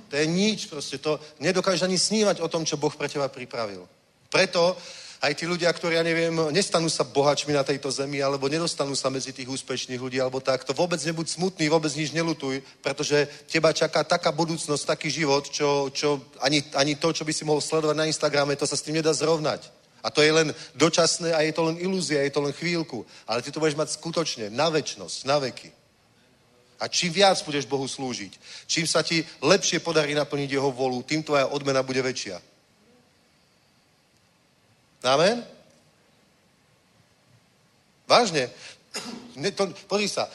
Speaker 5: to je nič, proste to nedokážeš ani snívať o tom, čo Boh pre teba pripravil. Preto aj tí ľudia, ktorí, ja neviem, nestanú sa bohačmi na tejto zemi, alebo nedostanú sa medzi tých úspešných ľudí, alebo tak, to vôbec nebuď smutný, vôbec nič nelutuj, pretože teba čaká taká budúcnosť, taký život, čo, čo ani, ani to, čo by si mohol sledovať na Instagrame, to sa s tým nedá zrovnať. A to je len dočasné a je to len ilúzia, je to len chvíľku. Ale ty to budeš mať skutočne na väčnosť, na veky. A čím viac budeš Bohu slúžiť, čím sa ti lepšie podarí naplniť jeho volu, tým tvoja odmena bude väčšia. Amen? Vážne. Pozri sa.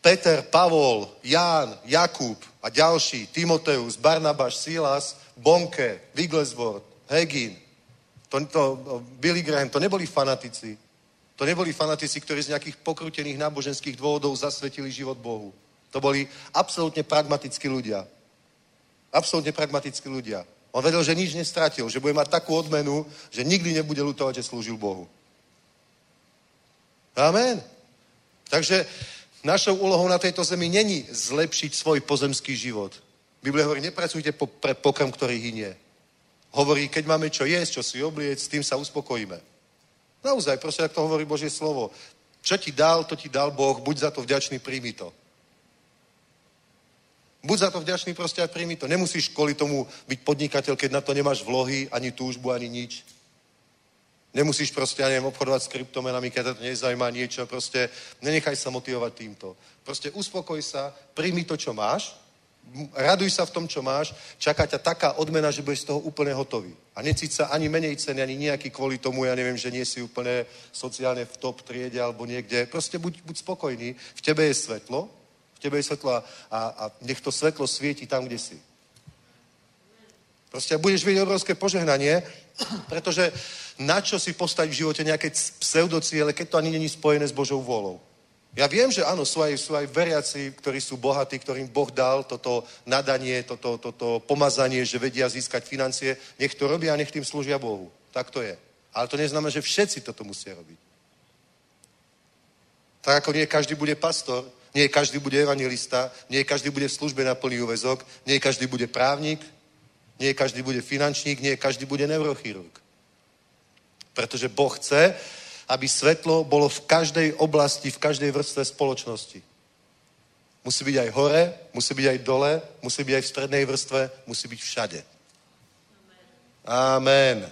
Speaker 5: Peter, Pavol, Ján, Jakub a ďalší, Timoteus, Barnabáš, Silas, Bonke, Wigglesworth, Hegin, to, to, Billy Graham, to neboli fanatici. To neboli fanatici, ktorí z nejakých pokrutených náboženských dôvodov zasvetili život Bohu. To boli absolútne pragmatickí ľudia. Absolútne pragmatickí ľudia. On vedel, že nič nestratil, že bude mať takú odmenu, že nikdy nebude lutovať, že slúžil Bohu. Amen. Takže našou úlohou na tejto zemi není zlepšiť svoj pozemský život. Biblia hovorí, nepracujte po, pre pokrm, ktorý hynie. Hovorí, keď máme čo jesť, čo si obliec, s tým sa uspokojíme. Naozaj, proste, ak to hovorí Božie slovo. Čo ti dal, to ti dal Boh, buď za to vďačný, príjmi to. Buď za to vďačný proste a príjmi to. Nemusíš kvôli tomu byť podnikateľ, keď na to nemáš vlohy, ani túžbu, ani nič. Nemusíš proste, ja neviem, obchodovať s kryptomenami, keď to nezaujíma niečo, proste nenechaj sa motivovať týmto. Proste uspokoj sa, príjmi to, čo máš, raduj sa v tom, čo máš, čaká ťa taká odmena, že budeš z toho úplne hotový. A necíť sa ani menej ceny, ani nejaký kvôli tomu, ja neviem, že nie si úplne sociálne v top triede alebo niekde. Proste buď, buď spokojný, v tebe je svetlo, tebe je svetlo a, a, a nech to svetlo svieti tam, kde si. Proste budeš vidieť obrovské požehnanie, <clears throat> pretože na čo si postaviť v živote nejaké pseudociele, keď to ani není spojené s Božou vôľou. Ja viem, že áno, sú aj, sú aj veriaci, ktorí sú bohatí, ktorým Boh dal toto nadanie, toto, toto pomazanie, že vedia získať financie. Nech to robia a nech tým slúžia Bohu. Tak to je. Ale to neznamená, že všetci toto musia robiť. Tak ako nie každý bude pastor, nie každý bude evangelista, nie každý bude v službe na plný úvezok, nie každý bude právnik, nie každý bude finančník, nie každý bude neurochirurg. Pretože Boh chce, aby svetlo bolo v každej oblasti, v každej vrstve spoločnosti. Musí byť aj hore, musí byť aj dole, musí byť aj v strednej vrstve, musí byť všade. Amen.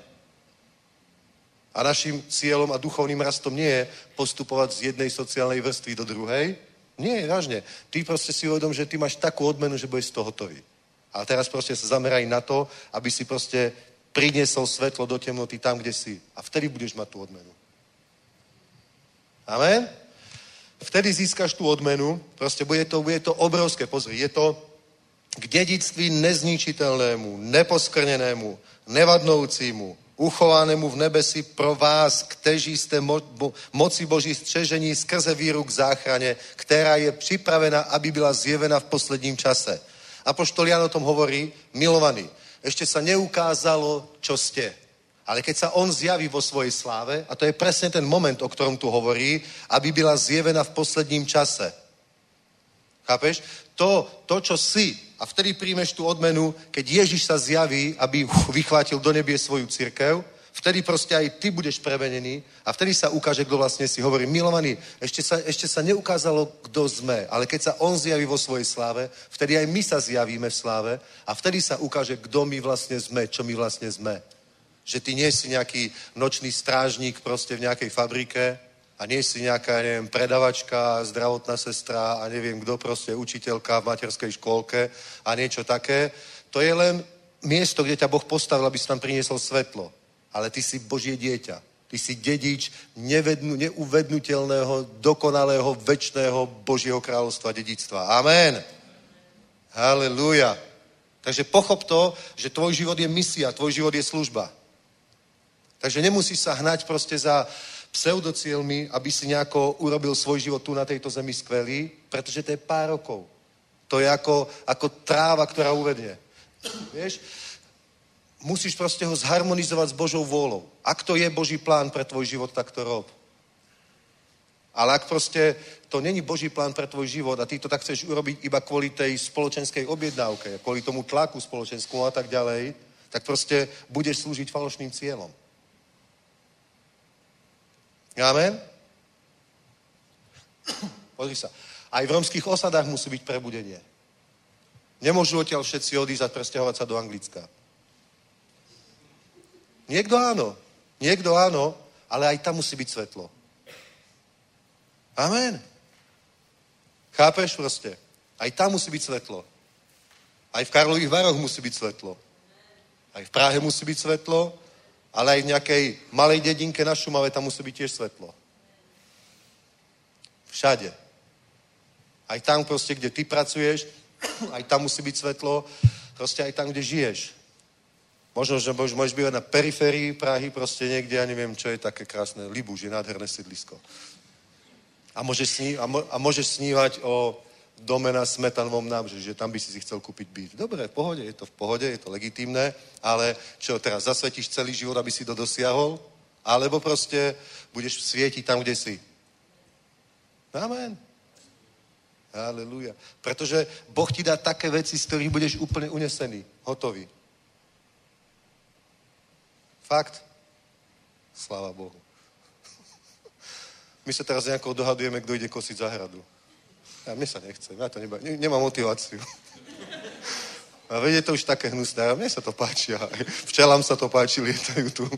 Speaker 5: A našim cieľom a duchovným rastom nie je postupovať z jednej sociálnej vrstvy do druhej. Nie, vážne. Ty proste si uvedom, že ty máš takú odmenu, že budeš z toho hotový. A teraz proste sa zameraj na to, aby si proste priniesol svetlo do temnoty tam, kde si. A vtedy budeš mať tú odmenu. Amen? Vtedy získaš tú odmenu, proste bude to, bude to obrovské, pozri, je to k dedictví nezničiteľnému, neposkrnenému, nevadnoucímu, uchovanému v nebesi pro vás, kteří jste mo- mo- moci Boží střežení skrze víru k záchrane, která je připravena, aby byla zjevena v posledním čase. Apoštol Jan o tom hovorí, milovaný, ešte sa neukázalo, čo ste. Ale keď sa on zjaví vo svojej sláve, a to je presne ten moment, o ktorom tu hovorí, aby byla zjevená v posledním čase. Chápeš? To, to, čo si, a vtedy príjmeš tú odmenu, keď Ježiš sa zjaví, aby <laughs> vychvátil do nebie svoju církev, vtedy proste aj ty budeš prevenený a vtedy sa ukáže, kto vlastne si hovorí. Milovaný, ešte sa, ešte sa neukázalo, kto sme, ale keď sa on zjaví vo svojej sláve, vtedy aj my sa zjavíme v sláve a vtedy sa ukáže, kto my vlastne sme, čo my vlastne sme. Že ty nie si nejaký nočný strážnik proste v nejakej fabrike a nie si nejaká, neviem, predavačka, zdravotná sestra a neviem kto proste, učiteľka v materskej škôlke a niečo také. To je len miesto, kde ťa Boh postavil, aby si tam priniesol svetlo. Ale ty si Božie dieťa. Ty si dedič nevednu, neuvednutelného, dokonalého, väčšného Božieho kráľovstva, dedictva. Amen. Halelúja. Takže pochop to, že tvoj život je misia, tvoj život je služba. Takže nemusíš sa hnať proste za pseudocielmi, aby si nejako urobil svoj život tu na tejto zemi skvelý, pretože to je pár rokov. To je ako, ako tráva, ktorá uvedne. Vieš? Musíš proste ho zharmonizovať s Božou vôľou. Ak to je Boží plán pre tvoj život, tak to rob. Ale ak proste to není Boží plán pre tvoj život a ty to tak chceš urobiť iba kvôli tej spoločenskej objednávke, kvôli tomu tlaku spoločenskému a tak ďalej, tak proste budeš slúžiť falošným cieľom. Amen? <coughs> Pozri sa. Aj v romských osadách musí byť prebudenie. Nemôžu odtiaľ všetci odísť a presťahovať sa do Anglicka. Niekto áno. Niekto áno, ale aj tam musí byť svetlo. Amen. Chápeš proste? Aj tam musí byť svetlo. Aj v Karlových Varoch musí byť svetlo. Aj v Prahe musí byť svetlo ale aj v nejakej malej dedinke na Šumave tam musí byť tiež svetlo. Všade. Aj tam proste, kde ty pracuješ, aj tam musí byť svetlo, proste aj tam, kde žiješ. Možno, že môžeš bývať na periférii Prahy, proste niekde, ja neviem, čo je také krásne, Libuž je nádherné sídlisko. A môžeš, sní, a, mo, a môžeš snívať o dome na Smetanovom nábřeží, že tam by si si chcel kúpiť byt. Dobre, v pohode, je to v pohode, je to legitímne, ale čo teraz, zasvetíš celý život, aby si to dosiahol? Alebo proste budeš svietiť tam, kde si? Amen. Aleluja. Pretože Boh ti dá také veci, z ktorých budeš úplne unesený, hotový. Fakt. Sláva Bohu. <laughs> My sa teraz nejako dohadujeme, kto ide kosiť zahradu. Ja, mne sa nechce, ja to neba, ne, nemám motiváciu. A vedie to už také hnusné. A mne sa to páči. Aj včelám sa to páči, lietajú tu.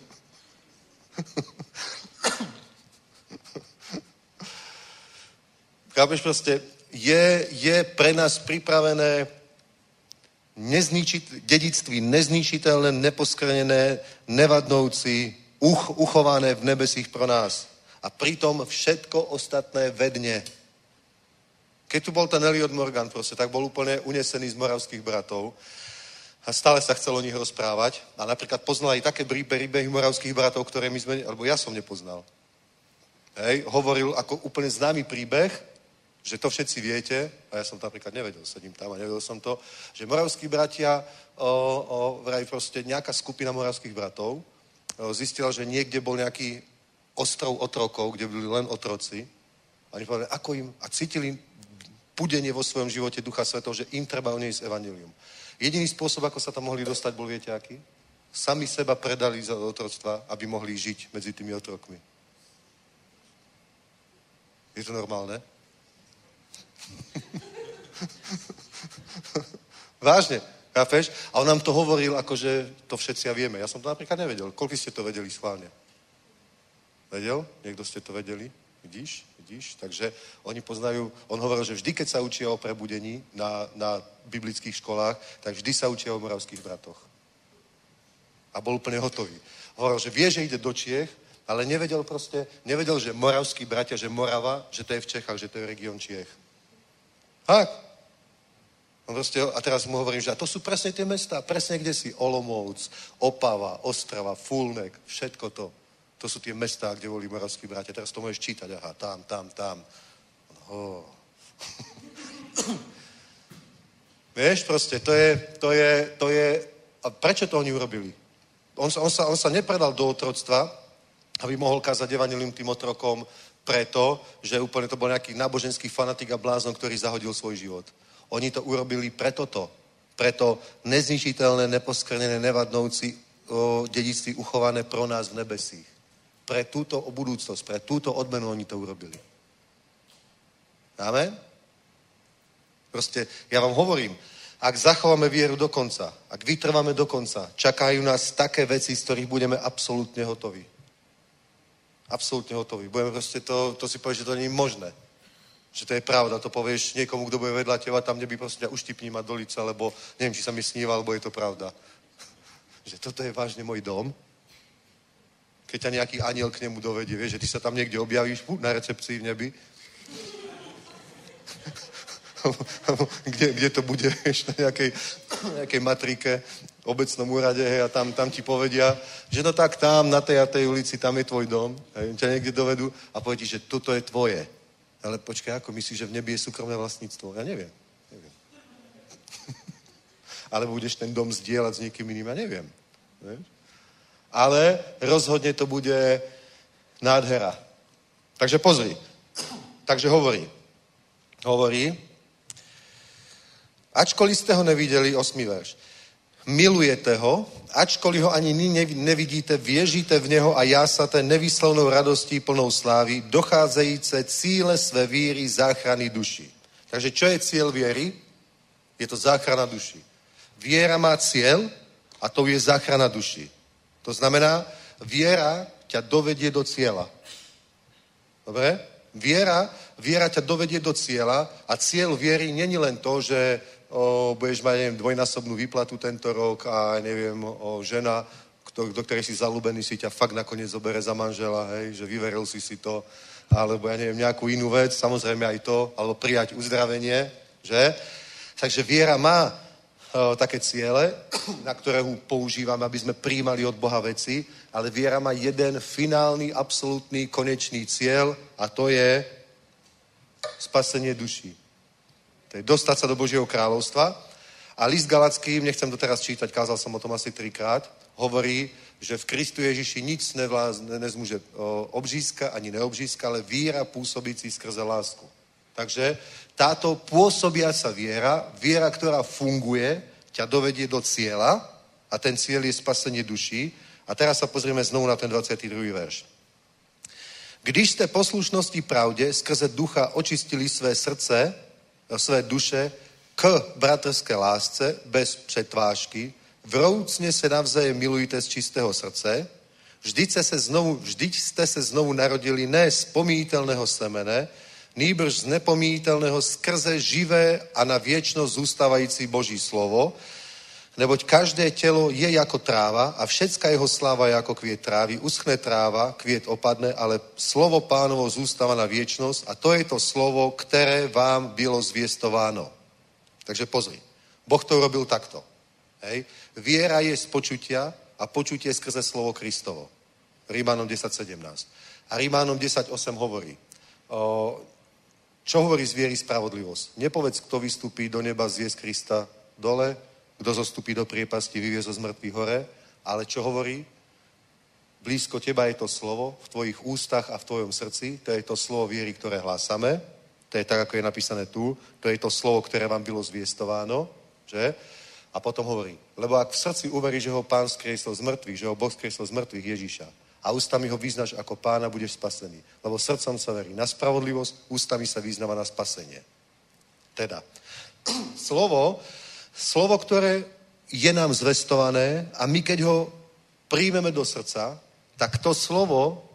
Speaker 5: Chápeš proste, je, je pre nás pripravené nezničit, dedictví nezničiteľné, neposkrenené, nevadnoucí, uch, uchované v nebesích pro nás. A pritom všetko ostatné vedne. Keď tu bol ten Eliot Morgan, proste, tak bol úplne unesený z moravských bratov a stále sa chcel o nich rozprávať. A napríklad poznal aj také príbehy moravských bratov, ktoré my sme, alebo ja som nepoznal. Hej, hovoril ako úplne známy príbeh, že to všetci viete, a ja som to napríklad nevedel, sedím tam a nevedel som to, že moravskí bratia, o, o, vraj proste nejaká skupina moravských bratov o, zistila, že niekde bol nejaký ostrov otrokov, kde byli len otroci. A oni povedali, ako im, a cítili pudenie vo svojom živote Ducha Svetov, že im treba s evanilium. Jediný spôsob, ako sa tam mohli dostať, bol viete aký? Sami seba predali za otroctva, aby mohli žiť medzi tými otrokmi. Je to normálne? <laughs> Vážne, chápeš? A on nám to hovoril, ako že to všetci a vieme. Ja som to napríklad nevedel. Koľko ste to vedeli schválne? Vedel? Niekto ste to vedeli? Vidíš? Vidíš? Takže oni poznajú, on hovoril, že vždy, keď sa učia o prebudení na, na biblických školách, tak vždy sa učia o moravských bratoch. A bol úplne hotový. Hovoril, že vie, že ide do Čiech, ale nevedel proste, nevedel, že moravskí bratia, že Morava, že to je v Čechách, že to je región Čiech. Tak. No proste, a teraz mu hovorím, že a to sú presne tie mesta, presne kde si Olomouc, Opava, Ostrava, Fulnek, všetko to. To sú tie mestá, kde boli moravskí bratia. Teraz to môžeš čítať, aha, tam, tam, tam. Oh. <coughs> Vieš, proste, to je, to je, to je, a prečo to oni urobili? On on sa, on sa nepredal do otroctva, aby mohol kázať evanilium tým otrokom preto, že úplne to bol nejaký náboženský fanatik a blázon, ktorý zahodil svoj život. Oni to urobili preto to. Preto nezničiteľné, neposkrnené, nevadnouci dedictví uchované pro nás v nebesích. Pre túto budúcnosť, pre túto odmenu oni to urobili. Amen? Proste, ja vám hovorím, ak zachováme vieru do konca, ak vytrváme do konca, čakajú nás také veci, z ktorých budeme absolútne hotoví. Absolútne hotoví. Budeme proste to, to si povieš, že to nie je možné. Že to je pravda. To povieš niekomu, kto bude vedľa teba, tam neby proste uštipní ma do lica, lebo neviem, či sa mi sníva, alebo je to pravda. <laughs> že toto je vážne môj dom. Keď ťa nejaký aniel k nemu dovedie, vieš, že ty sa tam niekde objavíš na recepcii v nebi. <laughs> kde, kde to bude, vieš, na nejakej, nejakej matrike obecnom úrade, hej, a tam, tam ti povedia, že no tak tam, na tej a tej ulici, tam je tvoj dom, hej, ťa niekde dovedú a povie ti, že toto je tvoje. Ale počkaj, ako myslíš, že v nebi je súkromné vlastníctvo? Ja neviem. neviem. <laughs> Alebo budeš ten dom zdieľať s niekým iným? Ja neviem. Vieš? Ale rozhodne to bude nádhera. Takže pozri. Takže hovorí. Hovorí. Ačkoliv ste ho nevideli, osmi verš milujete ho, ačkoliv ho ani nevidíte, věžíte v něho a jásáte nevýslovnou radostí plnou slávy, docházejíce cíle své víry záchrany duši. Takže čo je cieľ viery? Je to záchrana duši. Viera má cieľ a to je záchrana duši. To znamená, viera ťa dovedie do cieľa. Dobre? Viera, viera ťa dovedie do cieľa a cieľ viery není len to, že o, budeš mať, neviem, dvojnásobnú výplatu tento rok a neviem, o, žena, kto, do ktorej si zalúbený, si ťa fakt nakoniec zobere za manžela, hej, že vyveril si si to, alebo ja neviem, nejakú inú vec, samozrejme aj to, alebo prijať uzdravenie, že? Takže viera má také ciele, na ktoré ho používame, aby sme príjmali od Boha veci, ale viera má jeden finálny, absolútny, konečný cieľ a to je spasenie duší. To je dostať sa do Božieho kráľovstva. A list Galackým, nechcem to teraz čítať, kázal som o tom asi trikrát, hovorí, že v Kristu Ježiši nic nevláz, nezmůže obřízka ani neobřízka, ale víra působící skrze lásku. Takže táto pôsobiaca viera, viera, ktorá funguje, ťa dovedie do cieľa a ten cieľ je spasenie duší. A teraz sa pozrieme znovu na ten 22. verš. Když ste poslušnosti pravde skrze ducha očistili své srdce, své duše k bratrské lásce bez přetvážky, vroucne se navzájem milujte z čistého srdce, vždyť ste, se znovu, vždyť ste se znovu narodili ne z pomíjiteľného semene, nýbrž z nepomíjiteľného skrze živé a na viečnosť zústavající Boží slovo, neboť každé telo je jako tráva a všetká jeho sláva je ako kviet trávy. Uschne tráva, kviet opadne, ale slovo pánovo zústava na viečnosť a to je to slovo, ktoré vám bylo zviestováno. Takže pozri, Boh to urobil takto. Hej. Viera je z počutia a počutie skrze slovo Kristovo. Rímanom 10.17. A Rímanom 10.8 hovorí, o, čo hovorí z viery spravodlivosť? Nepovedz, kto vystúpi do neba, zviesť Krista dole, kto zostupí do priepasti, vyvie zo zmrtvých hore, ale čo hovorí? Blízko teba je to slovo, v tvojich ústach a v tvojom srdci, to je to slovo viery, ktoré hlásame, to je tak, ako je napísané tu, to je to slovo, ktoré vám bylo zviestováno, že? A potom hovorí, lebo ak v srdci uverí, že ho pán skresol z mŕtvych, že ho Boh skresol z mŕtvych Ježíša a ústami ho vyznaš ako pána, budeš spasený. Lebo srdcom sa verí na spravodlivosť, ústami sa vyznáva na spasenie. Teda, <clears throat> slovo, slovo, ktoré je nám zvestované a my keď ho príjmeme do srdca, tak to slovo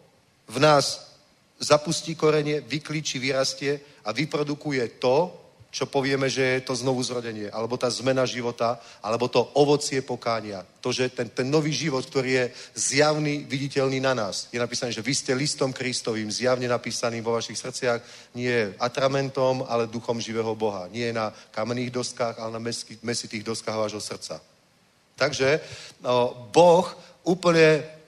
Speaker 5: v nás zapustí korenie, vyklíči, vyrastie a vyprodukuje to, čo povieme, že je to znovu zrodenie, alebo tá zmena života, alebo to ovocie pokánia. To, že ten, ten nový život, ktorý je zjavný, viditeľný na nás. Je napísané, že vy ste listom Kristovým, zjavne napísaným vo vašich srdciach, nie atramentom, ale duchom živého Boha. Nie na kamenných doskách, ale na mesitých doskách vášho srdca. Takže no, Boh úplne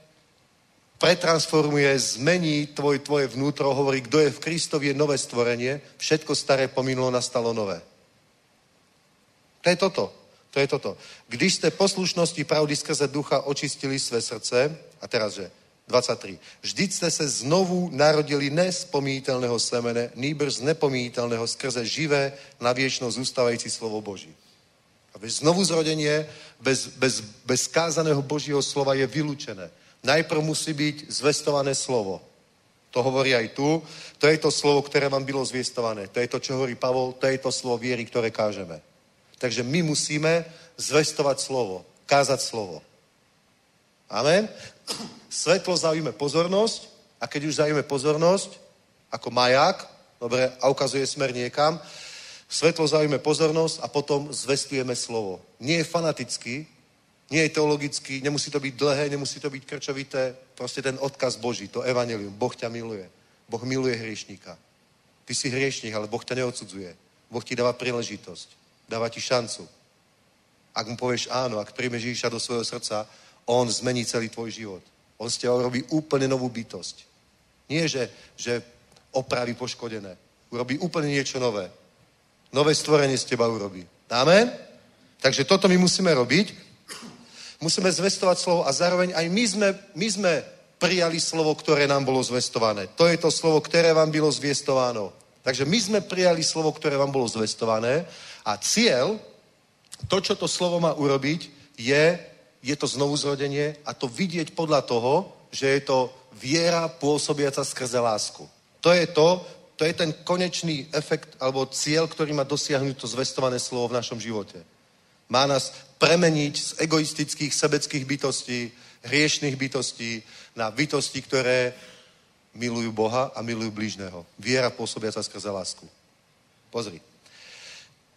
Speaker 5: pretransformuje, zmení tvoj, tvoje vnútro, hovorí, kdo je v Kristovi, je nové stvorenie, všetko staré pominulo, nastalo nové. To je toto. To je toto. Když ste poslušnosti pravdy skrze ducha očistili své srdce, a teraz, že 23. Vždyť ste se znovu narodili ne z pomíjiteľného semene, nýbrž z nepomíjiteľného skrze živé, na viečno zústavající slovo Boží. A znovu zrodenie, bez, bez, bez kázaného Božího slova je vylúčené. Najprv musí byť zvestované slovo. To hovorí aj tu. To je to slovo, ktoré vám bylo zviestované. To je to, čo hovorí Pavol, to je to slovo viery, ktoré kážeme. Takže my musíme zvestovať slovo, kázať slovo. Amen. Svetlo zaujíme pozornosť a keď už zaujíme pozornosť, ako maják, dobre, a ukazuje smer niekam, svetlo zaujíme pozornosť a potom zvestujeme slovo. Nie je fanatický, nie je teologický, nemusí to byť dlhé, nemusí to byť krčovité, proste ten odkaz Boží, to evanelium. Boh ťa miluje. Boh miluje hriešníka. Ty si hriešník, ale Boh ťa neodsudzuje. Boh ti dáva príležitosť. Dáva ti šancu. Ak mu povieš áno, ak príjmeš Ježiša do svojho srdca, on zmení celý tvoj život. On z teba urobí úplne novú bytosť. Nie, že, že opraví poškodené. Urobí úplne niečo nové. Nové stvorenie z teba urobí. Amen? Takže toto my musíme robiť musíme zvestovať slovo a zároveň aj my sme, my sme prijali slovo, ktoré nám bolo zvestované. To je to slovo, ktoré vám bylo zvestováno. Takže my sme prijali slovo, ktoré vám bolo zvestované a cieľ, to, čo to slovo má urobiť, je, je to znovu zrodenie a to vidieť podľa toho, že je to viera pôsobiaca skrze lásku. To je to, to je ten konečný efekt alebo cieľ, ktorý má dosiahnuť to zvestované slovo v našom živote. Má nás premeniť z egoistických, sebeckých bytostí, hriešných bytostí na bytosti, ktoré milujú Boha a milujú blížneho. Viera pôsobiaca skrze lásku. Pozri.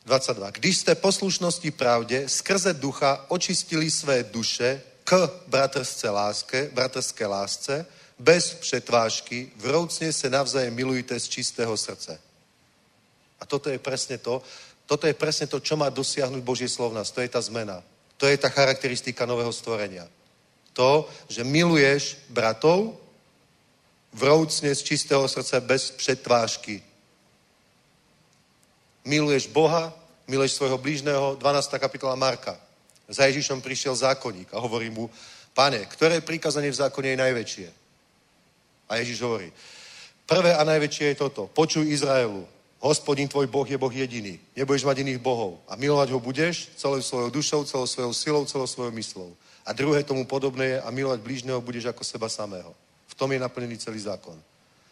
Speaker 5: 22. Když ste poslušnosti pravde skrze ducha očistili své duše k bratrské láske, bratrské lásce, bez přetvážky, vroucne se navzájem milujte z čistého srdce. A toto je presne to, toto je presne to, čo má dosiahnuť Božie slov nás. To je tá zmena. To je tá charakteristika nového stvorenia. To, že miluješ bratov vroucne z čistého srdca bez přetvážky. Miluješ Boha, miluješ svojho blížneho, 12. kapitola Marka. Za Ježišom prišiel zákonník a hovorí mu, pane, ktoré príkazanie v zákone je najväčšie? A Ježiš hovorí, prvé a najväčšie je toto, počuj Izraelu, Hospodin tvoj Boh je Boh jediný. Nebudeš mať iných bohov. A milovať ho budeš celou svojou dušou, celou svojou silou, celou svojou myslou. A druhé tomu podobné je a milovať blížneho budeš ako seba samého. V tom je naplnený celý zákon.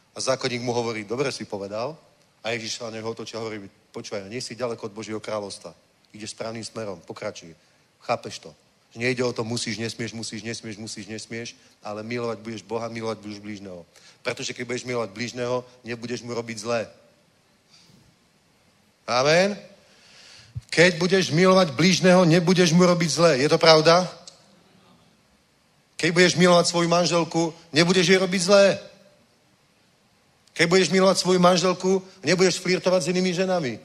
Speaker 5: A zákonník mu hovorí, dobre si povedal. A Ježiš na neho otočia hovorí, počúvaj, nie si ďaleko od Božieho kráľovstva. Ideš správnym smerom, pokračuj. Chápeš to? Že nejde o to, musíš, nesmieš, musíš, nesmieš, musíš, nesmieš, ale milovať budeš Boha, milovať budeš blížneho. Pretože keď budeš milovať blížneho, nebudeš mu robiť zlé. Amen? Keď budeš milovať blížneho, nebudeš mu robiť zlé. Je to pravda? Keď budeš milovať svoju manželku, nebudeš jej robiť zlé. Keď budeš milovať svoju manželku, nebudeš flirtovať s inými ženami.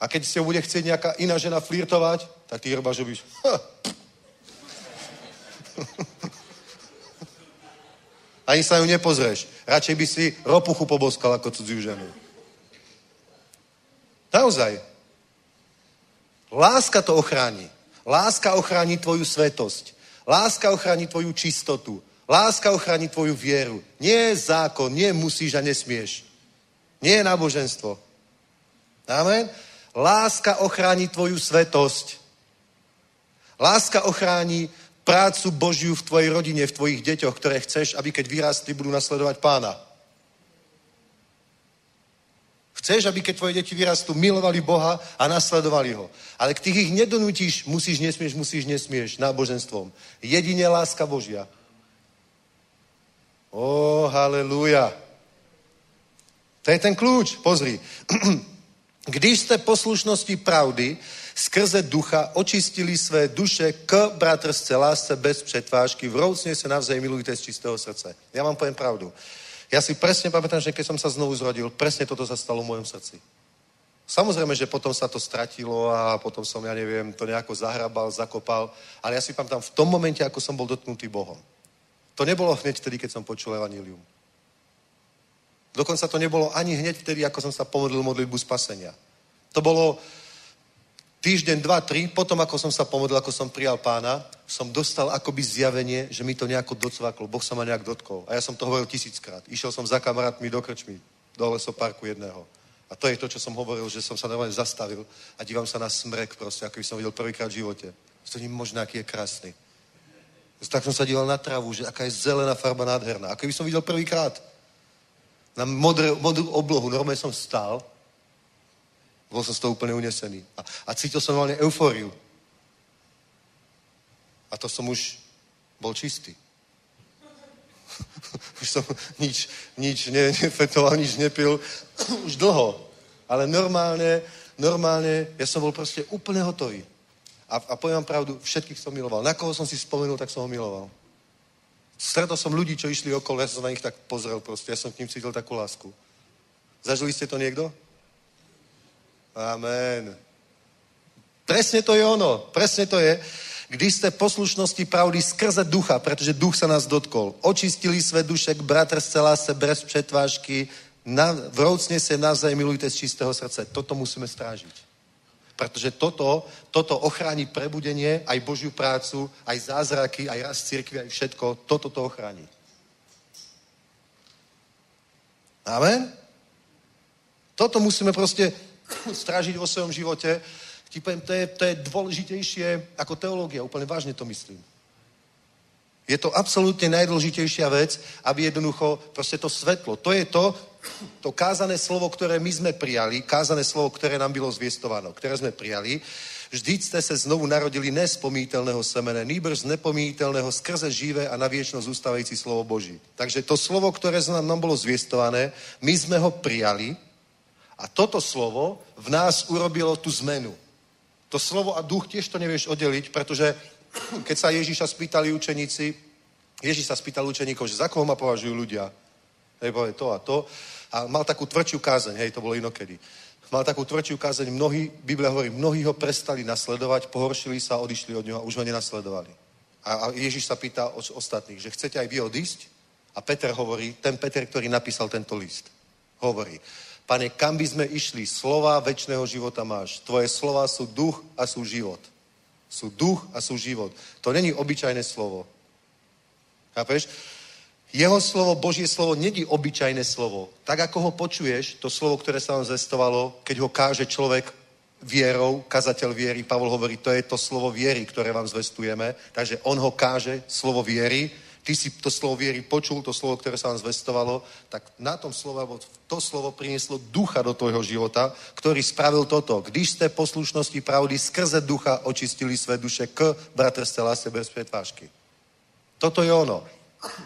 Speaker 5: A keď si ho bude chcieť nejaká iná žena flirtovať, tak ty hrba, že byš... <laughs> Ani sa ju nepozrieš. Radšej by si ropuchu poboskal ako cudziu ženu. Naozaj. Láska to ochráni. Láska ochráni tvoju svetosť. Láska ochráni tvoju čistotu. Láska ochráni tvoju vieru. Nie zákon, nie musíš a nesmieš. Nie je náboženstvo. Amen? Láska ochráni tvoju svetosť. Láska ochráni prácu Božiu v tvojej rodine, v tvojich deťoch, ktoré chceš, aby keď vyrástli, budú nasledovať pána. Chceš, aby keď tvoje deti vyrastú, milovali Boha a nasledovali ho. Ale keď ich nedonutíš, musíš, nesmieš, musíš, nesmieš, náboženstvom. Jedine láska Božia. Ó, halleluja. To je ten kľúč, pozri. <clears throat> Když jste poslušnosti pravdy skrze ducha očistili své duše k bratrstve, lásce bez přetvážky, vroucne sa navzájem milujte z čistého srdce. Ja vám poviem pravdu. Ja si presne pamätám, že keď som sa znovu zrodil, presne toto sa stalo v mojom srdci. Samozrejme, že potom sa to stratilo a potom som, ja neviem, to nejako zahrabal, zakopal, ale ja si pamätám v tom momente, ako som bol dotknutý Bohom. To nebolo hneď vtedy, keď som počul evanílium. Dokonca to nebolo ani hneď vtedy, ako som sa pomodlil modlitbu spasenia. To bolo týždeň, dva, tri, potom ako som sa pomodlil, ako som prijal pána, som dostal akoby zjavenie, že mi to nejako docvaklo. Boh sa ma nejak dotkol. A ja som to hovoril tisíckrát. Išiel som za kamarátmi do krčmy, do lesoparku jedného. A to je to, čo som hovoril, že som sa normálne zastavil a dívam sa na smrek proste, ako by som videl prvýkrát v živote. To nie možno, aký je krásny. Tak som sa díval na travu, že aká je zelená farba nádherná. Ako by som videl prvýkrát. Na modré, modrú oblohu. Normálne som stál. Bol som z toho úplne unesený. A, a cítil som normálne eufóriu. A to som už bol čistý. <laughs> už som nič, nič ne, nefetoval, nič nepil. <clears throat> už dlho. Ale normálne, normálne, ja som bol proste úplne hotový. A, a poviem vám pravdu, všetkých som miloval. Na koho som si spomenul, tak som ho miloval. Stretol som ľudí, čo išli okolo, ja som na nich tak pozrel proste, ja som k ním cítil takú lásku. Zažili ste to niekto? Amen. Presne to je ono, presne to je. Když ste poslušnosti pravdy skrze ducha, pretože duch sa nás dotkol, očistili své duše k bratrstve lásce bez přetvážky, na, vroucne sa navzájem milujte z čistého srdce. Toto musíme strážiť. Pretože toto, toto ochráni prebudenie, aj Božiu prácu, aj zázraky, aj rast církvy, aj všetko. Toto to ochráni. Amen? Toto musíme proste <coughs> strážiť vo svojom živote. Ti poviem, to je, to je dôležitejšie ako teológia. Úplne vážne to myslím. Je to absolútne najdôležitejšia vec, aby jednoducho proste to svetlo, to je to, to kázané slovo, ktoré my sme prijali, kázané slovo, ktoré nám bylo zviestované, ktoré sme prijali, vždyť ste sa znovu narodili ne z pomítelného semene, nýbrž z nepomítelného skrze živé a na viečnosť zústavající slovo Boží. Takže to slovo, ktoré nám bolo zviestované, my sme ho prijali a toto slovo v nás urobilo tú zmenu. To slovo a duch tiež to nevieš oddeliť, pretože <clears throat> keď sa Ježíša spýtali učeníci, Ježíš sa spýtal učeníkov, že za koho ma považujú ľudia. Hej, povie to a to. A mal takú tvrdšiu kázeň, hej, to bolo inokedy. Mal takú tvrdšiu kázeň, mnohí, Biblia hovorí, mnohí ho prestali nasledovať, pohoršili sa, odišli od neho a už ho nenasledovali. A, a Ježíš sa pýta od ostatných, že chcete aj vy odísť? A Peter hovorí, ten Peter, ktorý napísal tento list, hovorí, pane, kam by sme išli? Slova väčšného života máš. Tvoje slova sú duch a sú život. Sú duch a sú život. To není obyčajné slovo. Chápeš? Jeho slovo, Božie slovo, není obyčajné slovo. Tak, ako ho počuješ, to slovo, ktoré sa vám zestovalo, keď ho káže človek vierou, kazateľ viery, Pavol hovorí, to je to slovo viery, ktoré vám zvestujeme, takže on ho káže, slovo viery, ty si to slovo viery počul, to slovo, ktoré sa vám zvestovalo, tak na tom slovo, to slovo prinieslo ducha do tvojho života, ktorý spravil toto. Když ste poslušnosti pravdy skrze ducha očistili své duše k bratrstve láske bez pretvážky. Toto je ono.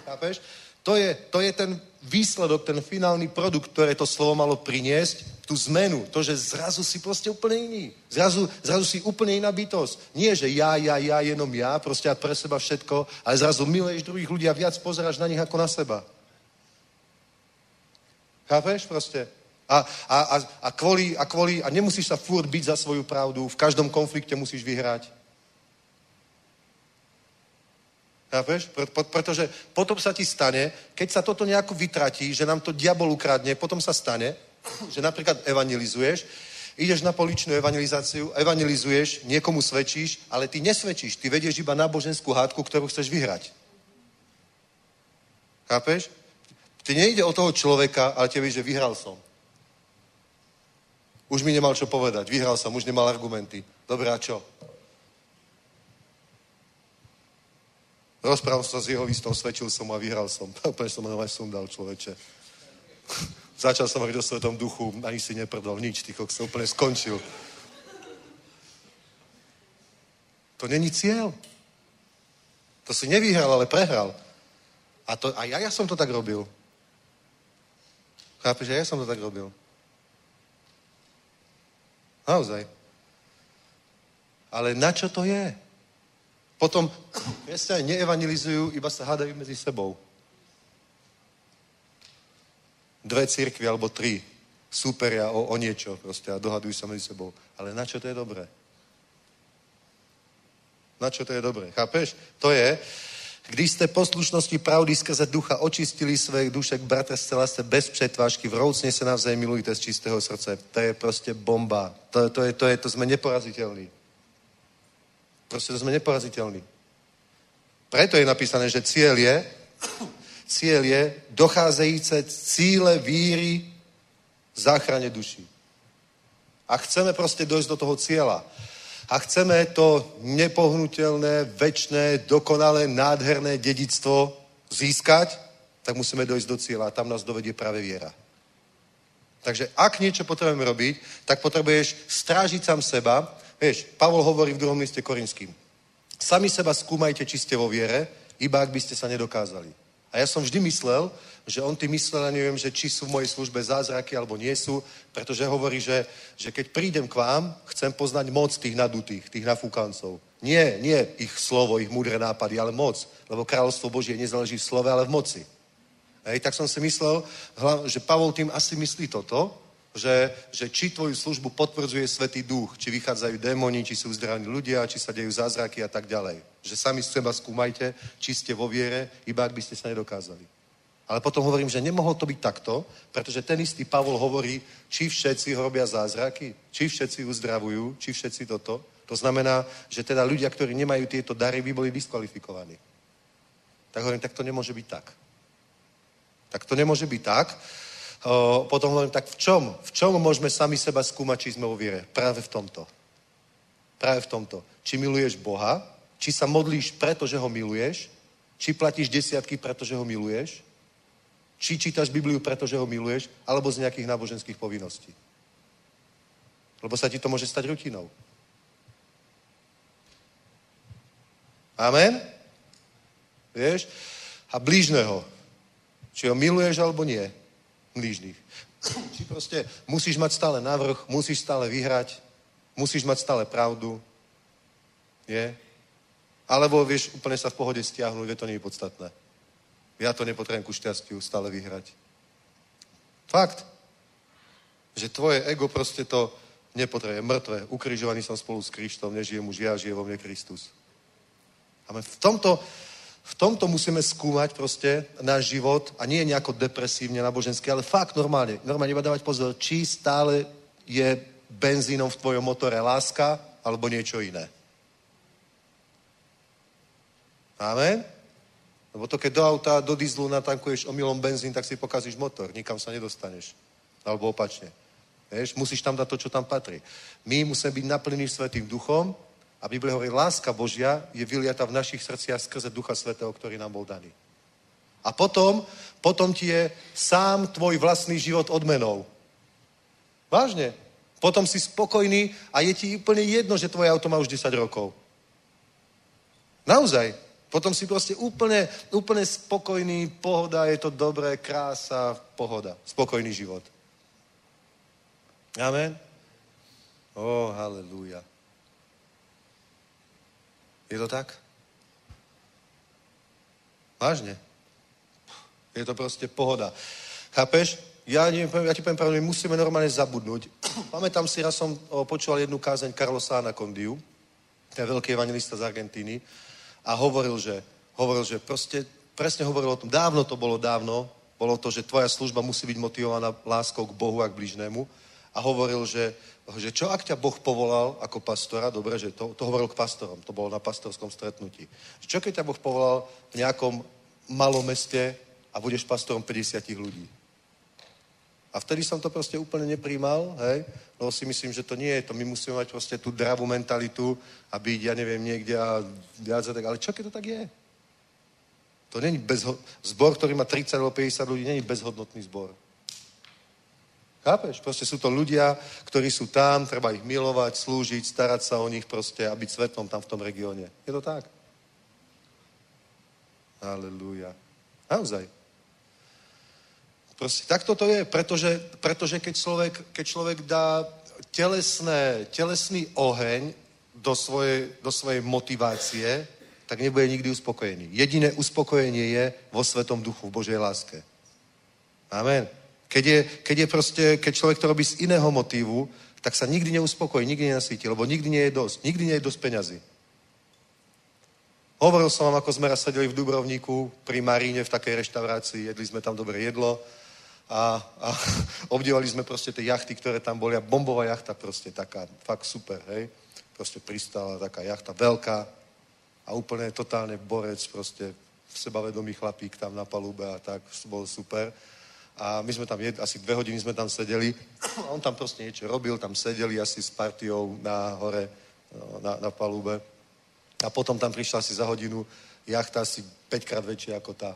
Speaker 5: Chápeš? To je, to je ten výsledok, ten finálny produkt, ktoré to slovo malo priniesť, tú zmenu, to, že zrazu si proste úplne iný. Zrazu, zrazu si úplne iná bytosť. Nie, že ja, ja, ja, jenom ja, proste a pre seba všetko, ale zrazu miluješ druhých ľudí a viac pozeráš na nich ako na seba. Chápeš proste? A, a, a, a, kvôli, a, kvôli, a nemusíš sa furt byť za svoju pravdu, v každom konflikte musíš vyhrať. Chápeš? Pretože potom sa ti stane, keď sa toto nejako vytratí, že nám to diabol ukradne, potom sa stane, že napríklad evangelizuješ, ideš na poličnú evangelizáciu, evangelizuješ, niekomu svedčíš, ale ty nesvedčíš, ty vedieš iba náboženskú hádku, ktorú chceš vyhrať. Chápeš? Ty nejde o toho človeka, ale tebe, že vyhral som. Už mi nemal čo povedať, vyhral som, už nemal argumenty. Dobre, a čo? Rozprával som sa s jeho listom, svedčil som a vyhral som. <laughs> Úplne som ho sundal, človeče. <laughs> Začal som hovoriť o svetom duchu, ani si neprdol nič, ty som úplne skončil. To není cieľ. To si nevyhral, ale prehral. A, to, a ja, ja som to tak robil. Chápeš, ja som to tak robil. Naozaj. Ale na čo to je? Potom kresťania neevangelizujú, iba sa hádajú medzi sebou. Dve církvy alebo tri súperia o, o niečo proste a dohadujú sa medzi sebou. Ale na čo to je dobré? Na čo to je dobré? Chápeš? To je, když jste poslušnosti pravdy skrze ducha očistili své duše k bratrstve láske bez přetvážky, vroucne sa navzájem milujte z čistého srdce. To je proste bomba. To, to, je, to, je, to sme neporaziteľní. Proste sme neporaziteľní. Preto je napísané, že cieľ je, cieľ je docházejíce cíle víry záchrane duší. A chceme proste dojsť do toho cieľa. A chceme to nepohnutelné, väčšné, dokonalé, nádherné dedictvo získať, tak musíme dojsť do cieľa a tam nás dovedie práve viera. Takže ak niečo potrebujeme robiť, tak potrebuješ strážiť sám seba, Vieš, Pavol hovorí v druhom liste Korinským. Sami seba skúmajte, či ste vo viere, iba ak by ste sa nedokázali. A ja som vždy myslel, že on tým myslel, ja neviem, že či sú v mojej službe zázraky alebo nie sú, pretože hovorí, že, že keď prídem k vám, chcem poznať moc tých nadutých, tých nafúkancov. Nie, nie ich slovo, ich múdre nápady, ale moc. Lebo kráľovstvo Božie nezáleží v slove, ale v moci. Hej, tak som si myslel, že Pavol tým asi myslí toto, že, že či tvoju službu potvrdzuje Svetý duch, či vychádzajú démoni, či sú uzdravení ľudia, či sa dejú zázraky a tak ďalej. Že sami z seba skúmajte, či ste vo viere, iba ak by ste sa nedokázali. Ale potom hovorím, že nemohlo to byť takto, pretože ten istý Pavol hovorí, či všetci robia zázraky, či všetci uzdravujú, či všetci toto. To znamená, že teda ľudia, ktorí nemajú tieto dary, by boli diskvalifikovaní. Tak hovorím, tak to nemôže byť tak. Tak to nemôže byť tak, potom hovorím, tak v čom? V čom môžeme sami seba skúmať, či sme vo viere? Práve v tomto. Práve v tomto. Či miluješ Boha, či sa modlíš preto, že ho miluješ, či platíš desiatky, pretože ho miluješ, či čítaš Bibliu, pretože ho miluješ, alebo z nejakých náboženských povinností. Lebo sa ti to môže stať rutinou. Amen? Vieš? A blížneho. Či ho miluješ, alebo nie blížnych. <clears throat> Či proste musíš mať stále navrh, musíš stále vyhrať, musíš mať stále pravdu. Je? Alebo vieš úplne sa v pohode stiahnuť, že to nie je podstatné. Ja to nepotrebujem ku šťastiu stále vyhrať. Fakt. Že tvoje ego proste to nepotrebuje. Mŕtve. Ukrižovaný som spolu s Kristom, nežijem už ja, žije vo mne Kristus. A v tomto, v tomto musíme skúmať proste náš život a nie nejako depresívne, náboženské, ale fakt normálne. Normálne iba dávať pozor, či stále je benzínom v tvojom motore láska alebo niečo iné. Amen? Lebo to, keď do auta, do dizlu natankuješ omylom benzín, tak si pokazíš motor, nikam sa nedostaneš. Alebo opačne. Vieš, musíš tam dať to, čo tam patrí. My musíme byť naplnení Svetým duchom, a Biblia hovorí, láska Božia je vyliata v našich srdciach skrze Ducha Svetého, ktorý nám bol daný. A potom, potom ti je sám tvoj vlastný život odmenou. Vážne. Potom si spokojný a je ti úplne jedno, že tvoje auto má už 10 rokov. Naozaj. Potom si proste úplne, úplne spokojný, pohoda, je to dobré, krása, pohoda. Spokojný život. Amen. Ó, oh, halleluja. Je to tak? Vážne. Je to proste pohoda. Chápeš? Ja, neviem, ja ti poviem pravdu, my musíme normálne zabudnúť. <clears throat> Pamätám si, raz som počúval jednu kázeň Carlosa Anacondiu, ten veľký evangelista z Argentíny, a hovoril, že, hovoril, že proste, presne hovoril o tom, dávno to bolo dávno, bolo to, že tvoja služba musí byť motivovaná láskou k Bohu a k bližnému. A hovoril, že, že čo ak ťa Boh povolal ako pastora, dobre, že to, to hovoril k pastorom, to bolo na pastorskom stretnutí. Čo keď ťa Boh povolal v nejakom malom meste a budeš pastorom 50 ľudí? A vtedy som to proste úplne nepríjmal, hej, lebo si myslím, že to nie je to. My musíme mať proste tú dravú mentalitu a byť, ja neviem, niekde a viac a tak. Ale čo keď to tak je? To není bezho- zbor, ktorý má 30 alebo 50 ľudí, není bezhodnotný zbor. Chápeš? Proste sú to ľudia, ktorí sú tam, treba ich milovať, slúžiť, starať sa o nich proste a byť svetlom tam v tom regióne. Je to tak? Aleluja. Naozaj. Proste takto to je, pretože, pretože keď, človek, keď človek dá telesné, telesný oheň do svojej, do svojej motivácie, tak nebude nikdy uspokojený. Jediné uspokojenie je vo Svetom duchu, v Božej láske. Amen. Keď je, keď je proste, keď človek to robí z iného motívu, tak sa nikdy neuspokojí, nikdy nenasvíti, lebo nikdy nie je dosť. Nikdy nie je dosť peňazí. Hovoril som vám, ako sme raz sedeli v Dubrovníku pri Maríne v takej reštaurácii, jedli sme tam dobré jedlo a, a <laughs> obdivovali sme proste tie jachty, ktoré tam boli a bombová jachta proste taká, fakt super, hej. Proste pristála taká jachta veľká a úplne totálne borec, proste sebavedomý chlapík tam na palube a tak, bol super. A my sme tam, jed, asi dve hodiny sme tam sedeli a on tam proste niečo robil, tam sedeli asi s partiou na hore, no, na, na palube. A potom tam prišla asi za hodinu jachta asi 5 krát väčšia ako tá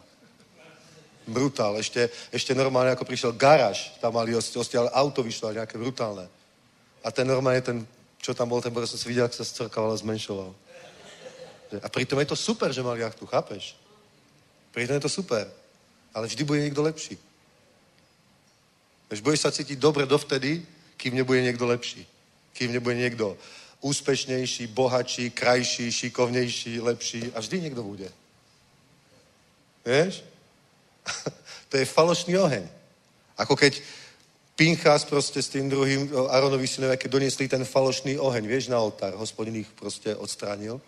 Speaker 5: brutál. Ešte, ešte normálne, ako prišiel garáž, tam mali hosti, ale auto vyšlo nejaké brutálne. A ten normálne, ten, čo tam bol, ten bol, som si videl, ako sa scrkával a zmenšoval. A pritom je to super, že mali jachtu, chápeš? Pritom je to super. Ale vždy bude niekto lepší. Veď budeš sa cítiť dobre dovtedy, kým nebude niekto lepší. Kým nebude niekto úspešnejší, bohatší, krajší, šikovnejší, lepší. A vždy niekto bude. Vieš? <laughs> to je falošný oheň. Ako keď Pinchas proste s tým druhým Aronovi synovia, keď doniesli ten falošný oheň, vieš, na oltár, hospodin ich proste odstránil.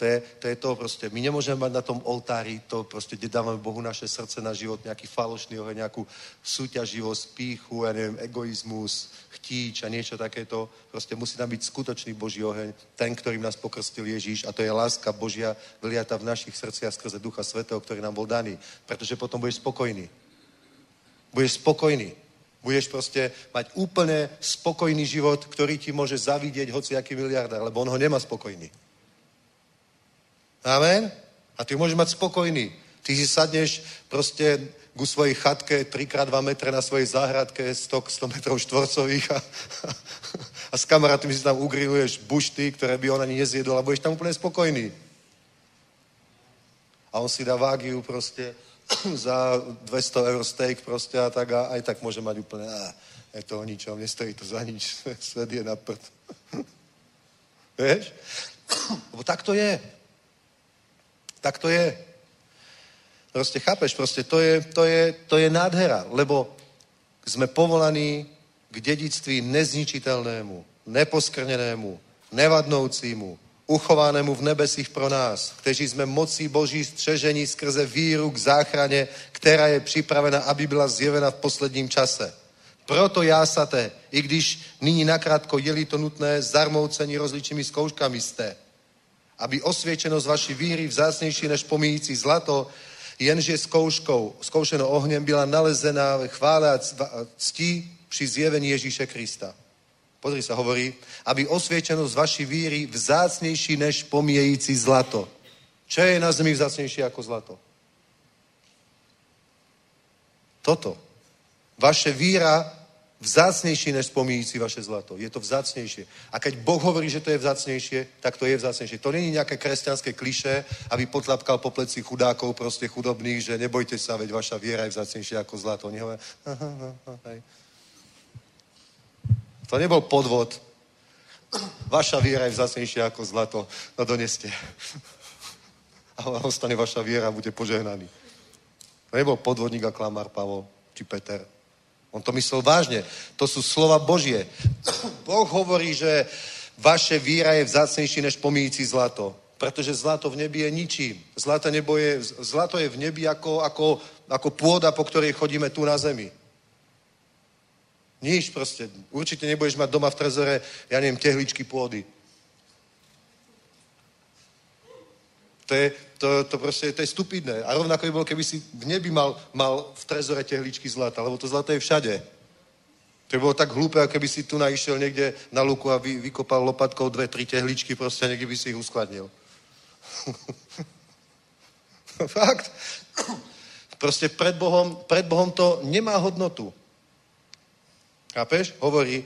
Speaker 5: To je, to je to proste. My nemôžeme mať na tom oltári to proste, kde dávame Bohu naše srdce na život, nejaký falošný oheň, nejakú súťaživosť, píchu, ja neviem, egoizmus, chtíč a niečo takéto. Proste musí tam byť skutočný Boží oheň, ten, ktorým nás pokrstil Ježíš a to je láska Božia vyliata v našich srdciach skrze Ducha Svetého, ktorý nám bol daný. Pretože potom budeš spokojný. Budeš spokojný. Budeš proste mať úplne spokojný život, ktorý ti môže zavidieť hociaký miliardár, lebo on ho nemá spokojný. Amen? A ty môžeš mať spokojný. Ty si sadneš proste ku svojej chatke 3x2 metre na svojej záhradke 100, 100 metrov štvorcových a, a s kamarátmi si tam ugriluješ bušty, ktoré by on ani nezjedol a budeš tam úplne spokojný. A on si dá vágiu proste <clears throat> za 200 eur steak proste a tak a aj tak môže mať úplne, a, je to o ničom, nestojí to za nič, <laughs> svet je na prd. <laughs> Vieš? Lebo tak to je. Tak to je. Proste chápeš, proste to je, to je, to je nádhera, lebo sme povolaní k dedictví nezničiteľnému, neposkrnenému, nevadnoucímu, uchovanému v nebesích pro nás, kteří jsme mocí Boží střežení skrze víru k záchrane, která je připravena, aby byla zjevena v posledním čase. Proto jásaté, i když nyní nakrátko jeli to nutné, zarmoucení rozličnými zkouškami jste, aby osviečenosť vaší víry vzácnejší než pomíjící zlato, jenže zkouškou, zkoušeno ohněm byla nalezená ve chvále a cti při zjevení Ježíše Krista. Pozri sa, hovorí, aby osviečenosť vaší víry vzácnejší než pomiející zlato. Čo je na zemi vzácnejšie ako zlato? Toto. Vaše víra vzácnejší než spomíjící vaše zlato. Je to vzácnejšie. A keď Boh hovorí, že to je vzácnejšie, tak to je vzácnejšie. To není nejaké kresťanské kliše, aby potlapkal po pleci chudákov, proste chudobných, že nebojte sa, veď vaša viera je vzácnejšia ako zlato. Oni. <laughs> To nebol podvod. Vaša viera je vzácnejšia ako zlato. No doneste. <laughs> A ostane vaša viera bude požehnaný. To nebol podvodník a klamár Pavol či Peter. On to myslel vážne. To sú slova Božie. <coughs> Boh hovorí, že vaše víra je vzácnejší než pomíjící zlato. Pretože zlato v nebi je ničím. Zlato, nebo je, zlato je v nebi ako, ako, ako pôda, po ktorej chodíme tu na zemi. Nič proste. Určite nebudeš mať doma v trezore, ja neviem, tehličky pôdy. To je, to, to proste, to je stupidné. A rovnako by bolo, keby si v nebi mal, mal v trezore tehličky zlata, lebo to zlato je všade. To by bolo tak hlúpe, ako keby si tu naišiel niekde na luku a vy, vykopal lopatkou dve, tri tehličky, proste niekde by si ich uskladnil. <laughs> Fakt. Proste pred Bohom, pred Bohom to nemá hodnotu. Chápeš? Hovorí,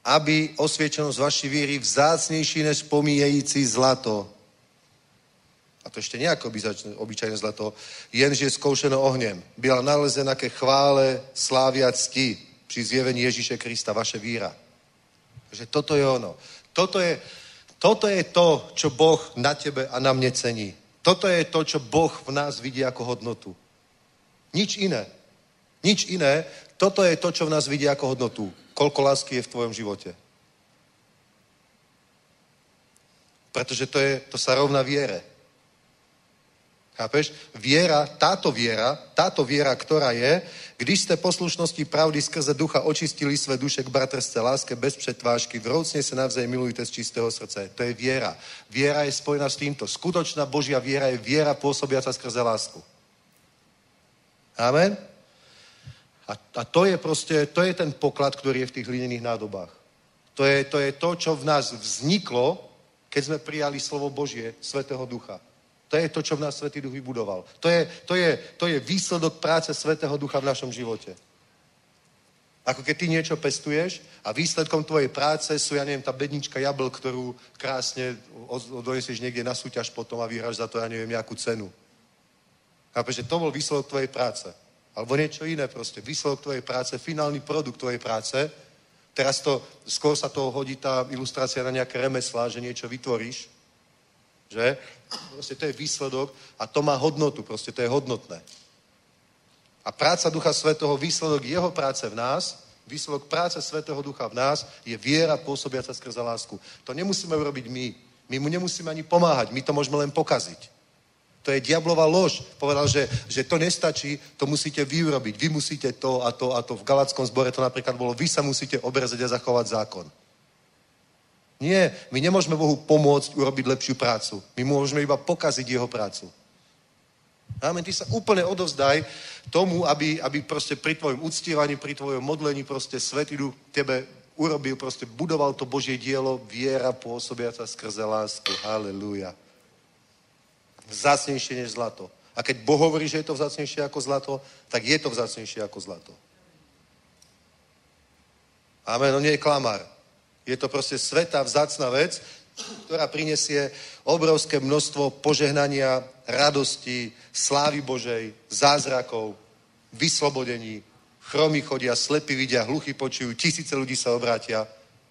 Speaker 5: aby osviečenosť vaší víry vzácnejší než pomíjející zlato. A to ešte nejako obyčajné zlato, jenže je zkoušeno ohněm. Byla nalezena ke chvále, slávia cti při zjevení Ježíše Krista, vaše víra. Takže toto je ono. Toto je, toto je to, čo Boh na tebe a na mne cení. Toto je to, čo Boh v nás vidí ako hodnotu. Nič iné. Nič iné. Toto je to, čo v nás vidí ako hodnotu. Koľko lásky je v tvojom živote. Pretože to, je, to sa rovná viere. Chápeš? Viera, táto viera, táto viera, ktorá je, když ste poslušnosti pravdy skrze ducha očistili své duše k bratrstve láske bez přetvážky, vroucne sa navzájem milujte z čistého srdce. To je viera. Viera je spojená s týmto. Skutočná Božia viera je viera pôsobiaca skrze lásku. Amen? A, a to je proste, to je ten poklad, ktorý je v tých hlinených nádobách. To je, to je to, čo v nás vzniklo, keď sme prijali slovo Božie, Svetého Ducha. To je to, čo v nás Svetý Duch vybudoval. To je, to je, to je výsledok práce Svetého Ducha v našom živote. Ako keď ty niečo pestuješ a výsledkom tvojej práce sú, ja neviem, tá bednička jabl, ktorú krásne donesieš niekde na súťaž potom a vyhráš za to, ja neviem, nejakú cenu. Chápeš, že to bol výsledok tvojej práce. Alebo niečo iné proste. Výsledok tvojej práce, finálny produkt tvojej práce. Teraz to, skôr sa to hodí tá ilustrácia na nejaké remeslá, že niečo vytvoríš. Že? Proste to je výsledok a to má hodnotu, proste to je hodnotné. A práca Ducha Svetého, výsledok jeho práce v nás, výsledok práce Svetého Ducha v nás je viera pôsobiaca skrze lásku. To nemusíme urobiť my. My mu nemusíme ani pomáhať, my to môžeme len pokaziť. To je diablová lož. Povedal, že, že to nestačí, to musíte vy urobiť. Vy musíte to a to a to. V Galackom zbore to napríklad bolo, vy sa musíte obrezať a zachovať zákon. Nie, my nemôžeme Bohu pomôcť urobiť lepšiu prácu. My môžeme iba pokaziť jeho prácu. Amen. Ty sa úplne odovzdaj tomu, aby, aby proste pri tvojom uctievaní, pri tvojom modlení proste Svetý Duch tebe urobil, proste budoval to Božie dielo, viera pôsobiaca skrze lásku. Halelúja. Vzácnejšie než zlato. A keď Boh hovorí, že je to vzácnejšie ako zlato, tak je to vzácnejšie ako zlato. Amen. On nie je klamár. Je to proste sveta vzácna vec, ktorá prinesie obrovské množstvo požehnania, radosti, slávy Božej, zázrakov, vyslobodení. Chromy chodia, slepí vidia, hluchy počujú, tisíce ľudí sa obrátia.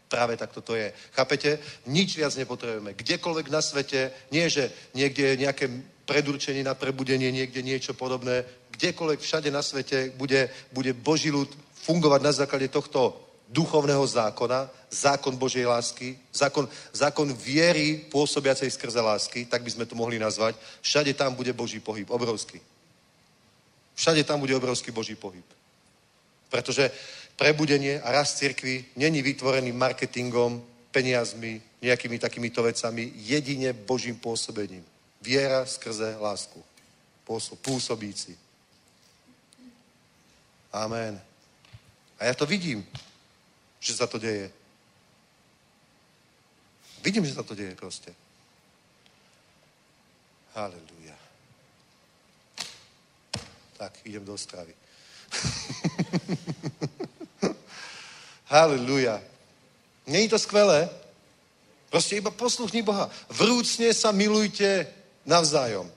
Speaker 5: Práve tak toto je. Chápete? Nič viac nepotrebujeme. Kdekoľvek na svete, nie že niekde je nejaké predurčenie na prebudenie, niekde niečo podobné, kdekoľvek všade na svete bude, bude Boží ľud fungovať na základe tohto duchovného zákona, zákon Božej lásky, zákon, zákon viery pôsobiacej skrze lásky, tak by sme to mohli nazvať. Všade tam bude Boží pohyb, obrovský. Všade tam bude obrovský Boží pohyb. Pretože prebudenie a rast cirkvi není vytvorený marketingom, peniazmi, nejakými takýmito vecami, jedine Božím pôsobením. Viera skrze lásku. Pôsobíci. Amen. A ja to vidím že sa to deje. Vidím, že sa to deje proste. Halelúja. Tak, idem do stravy. <laughs> Halleluja. Není to skvelé? Proste iba posluchni Boha. Vrúcne sa milujte navzájom.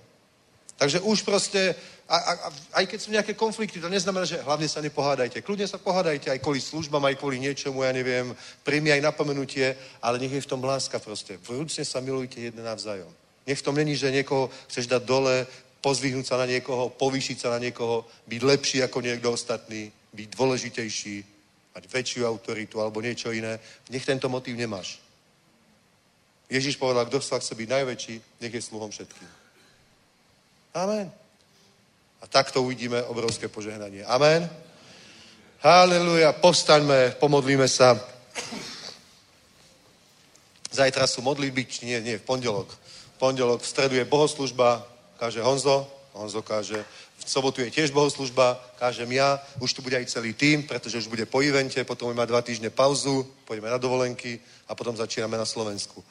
Speaker 5: Takže už proste, a, a, a, aj keď sú nejaké konflikty, to neznamená, že hlavne sa nepohádajte. Kľudne sa pohádajte aj kvôli službám, aj kvôli niečomu, ja neviem, príjmi aj napomenutie, ale nech je v tom láska proste. Vrúcne sa milujte jedne navzájom. Nech v tom není, že niekoho chceš dať dole, pozvihnúť sa na niekoho, povýšiť sa na niekoho, byť lepší ako niekto ostatný, byť dôležitejší, mať väčšiu autoritu alebo niečo iné. Nech tento motív nemáš. Ježiš povedal, kto sa chce byť najväčší, nech je sluhom všetkým. Amen. A takto uvidíme obrovské požehnanie. Amen. Haleluja. Postaňme, pomodlíme sa. Zajtra sú modlitby, či nie, nie, v pondelok. V pondelok, v stredu je bohoslužba, káže Honzo, Honzo káže, v sobotu je tiež bohoslužba, kážem ja, už tu bude aj celý tým, pretože už bude po evente, potom budeme mať dva týždne pauzu, pôjdeme na dovolenky a potom začíname na Slovensku.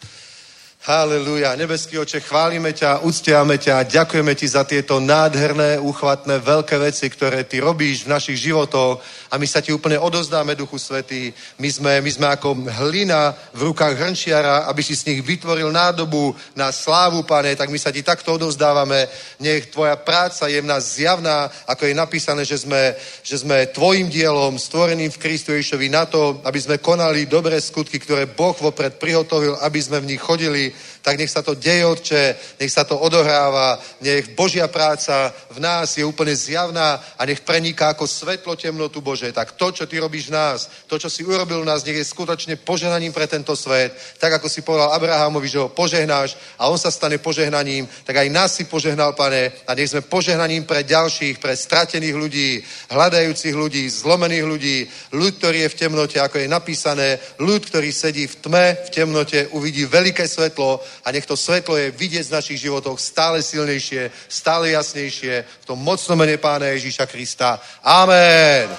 Speaker 5: Halelúja. Nebeský oče, chválime ťa, uctiame ťa, ďakujeme ti za tieto nádherné, úchvatné, veľké veci, ktoré ty robíš v našich životoch a my sa ti úplne odozdáme, Duchu Svetý. My sme, my sme ako hlina v rukách hrnčiara, aby si z nich vytvoril nádobu na slávu, pane, tak my sa ti takto odozdávame. Nech tvoja práca je v nás zjavná, ako je napísané, že sme, že sme tvojim dielom, stvoreným v Kristu Ježišovi na to, aby sme konali dobré skutky, ktoré Boh vopred prihotovil, aby sme v nich chodili tak nech sa to deje, Otče, nech sa to odohráva, nech Božia práca v nás je úplne zjavná a nech preniká ako svetlo temnotu Bože. Tak to, čo Ty robíš v nás, to, čo si urobil v nás, nech je skutočne požehnaním pre tento svet. Tak, ako si povedal Abrahamovi, že ho požehnáš a on sa stane požehnaním, tak aj nás si požehnal, pane, a nech sme požehnaním pre ďalších, pre stratených ľudí, hľadajúcich ľudí, zlomených ľudí, ľud, ktorý je v temnote, ako je napísané, ľud, ktorý sedí v tme, v temnote, uvidí veľké svetlo a nech to svetlo je vidieť z našich životoch stále silnejšie, stále jasnejšie v tom mocnom mene Pána Ježíša Krista. Amen.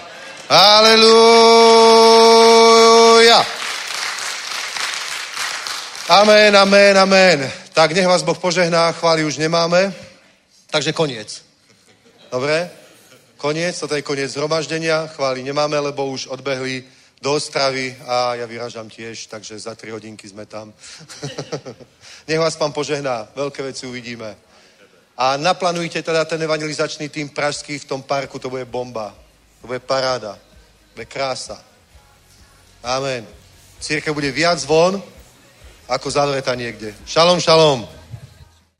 Speaker 5: Aleluja. Amen, amen, amen. Tak nech vás Boh požehná, chváli už nemáme. Takže koniec. Dobre? Koniec, toto je koniec zhromaždenia, chváli nemáme, lebo už odbehli do Ostravy a ja vyražam tiež, takže za tri hodinky sme tam. <laughs> Nech vás pán požehná, veľké veci uvidíme. A naplánujte teda ten evangelizačný tým pražský v tom parku, to bude bomba. To bude paráda. To bude krása. Amen. Církev bude viac von, ako zavretá niekde. Šalom, šalom.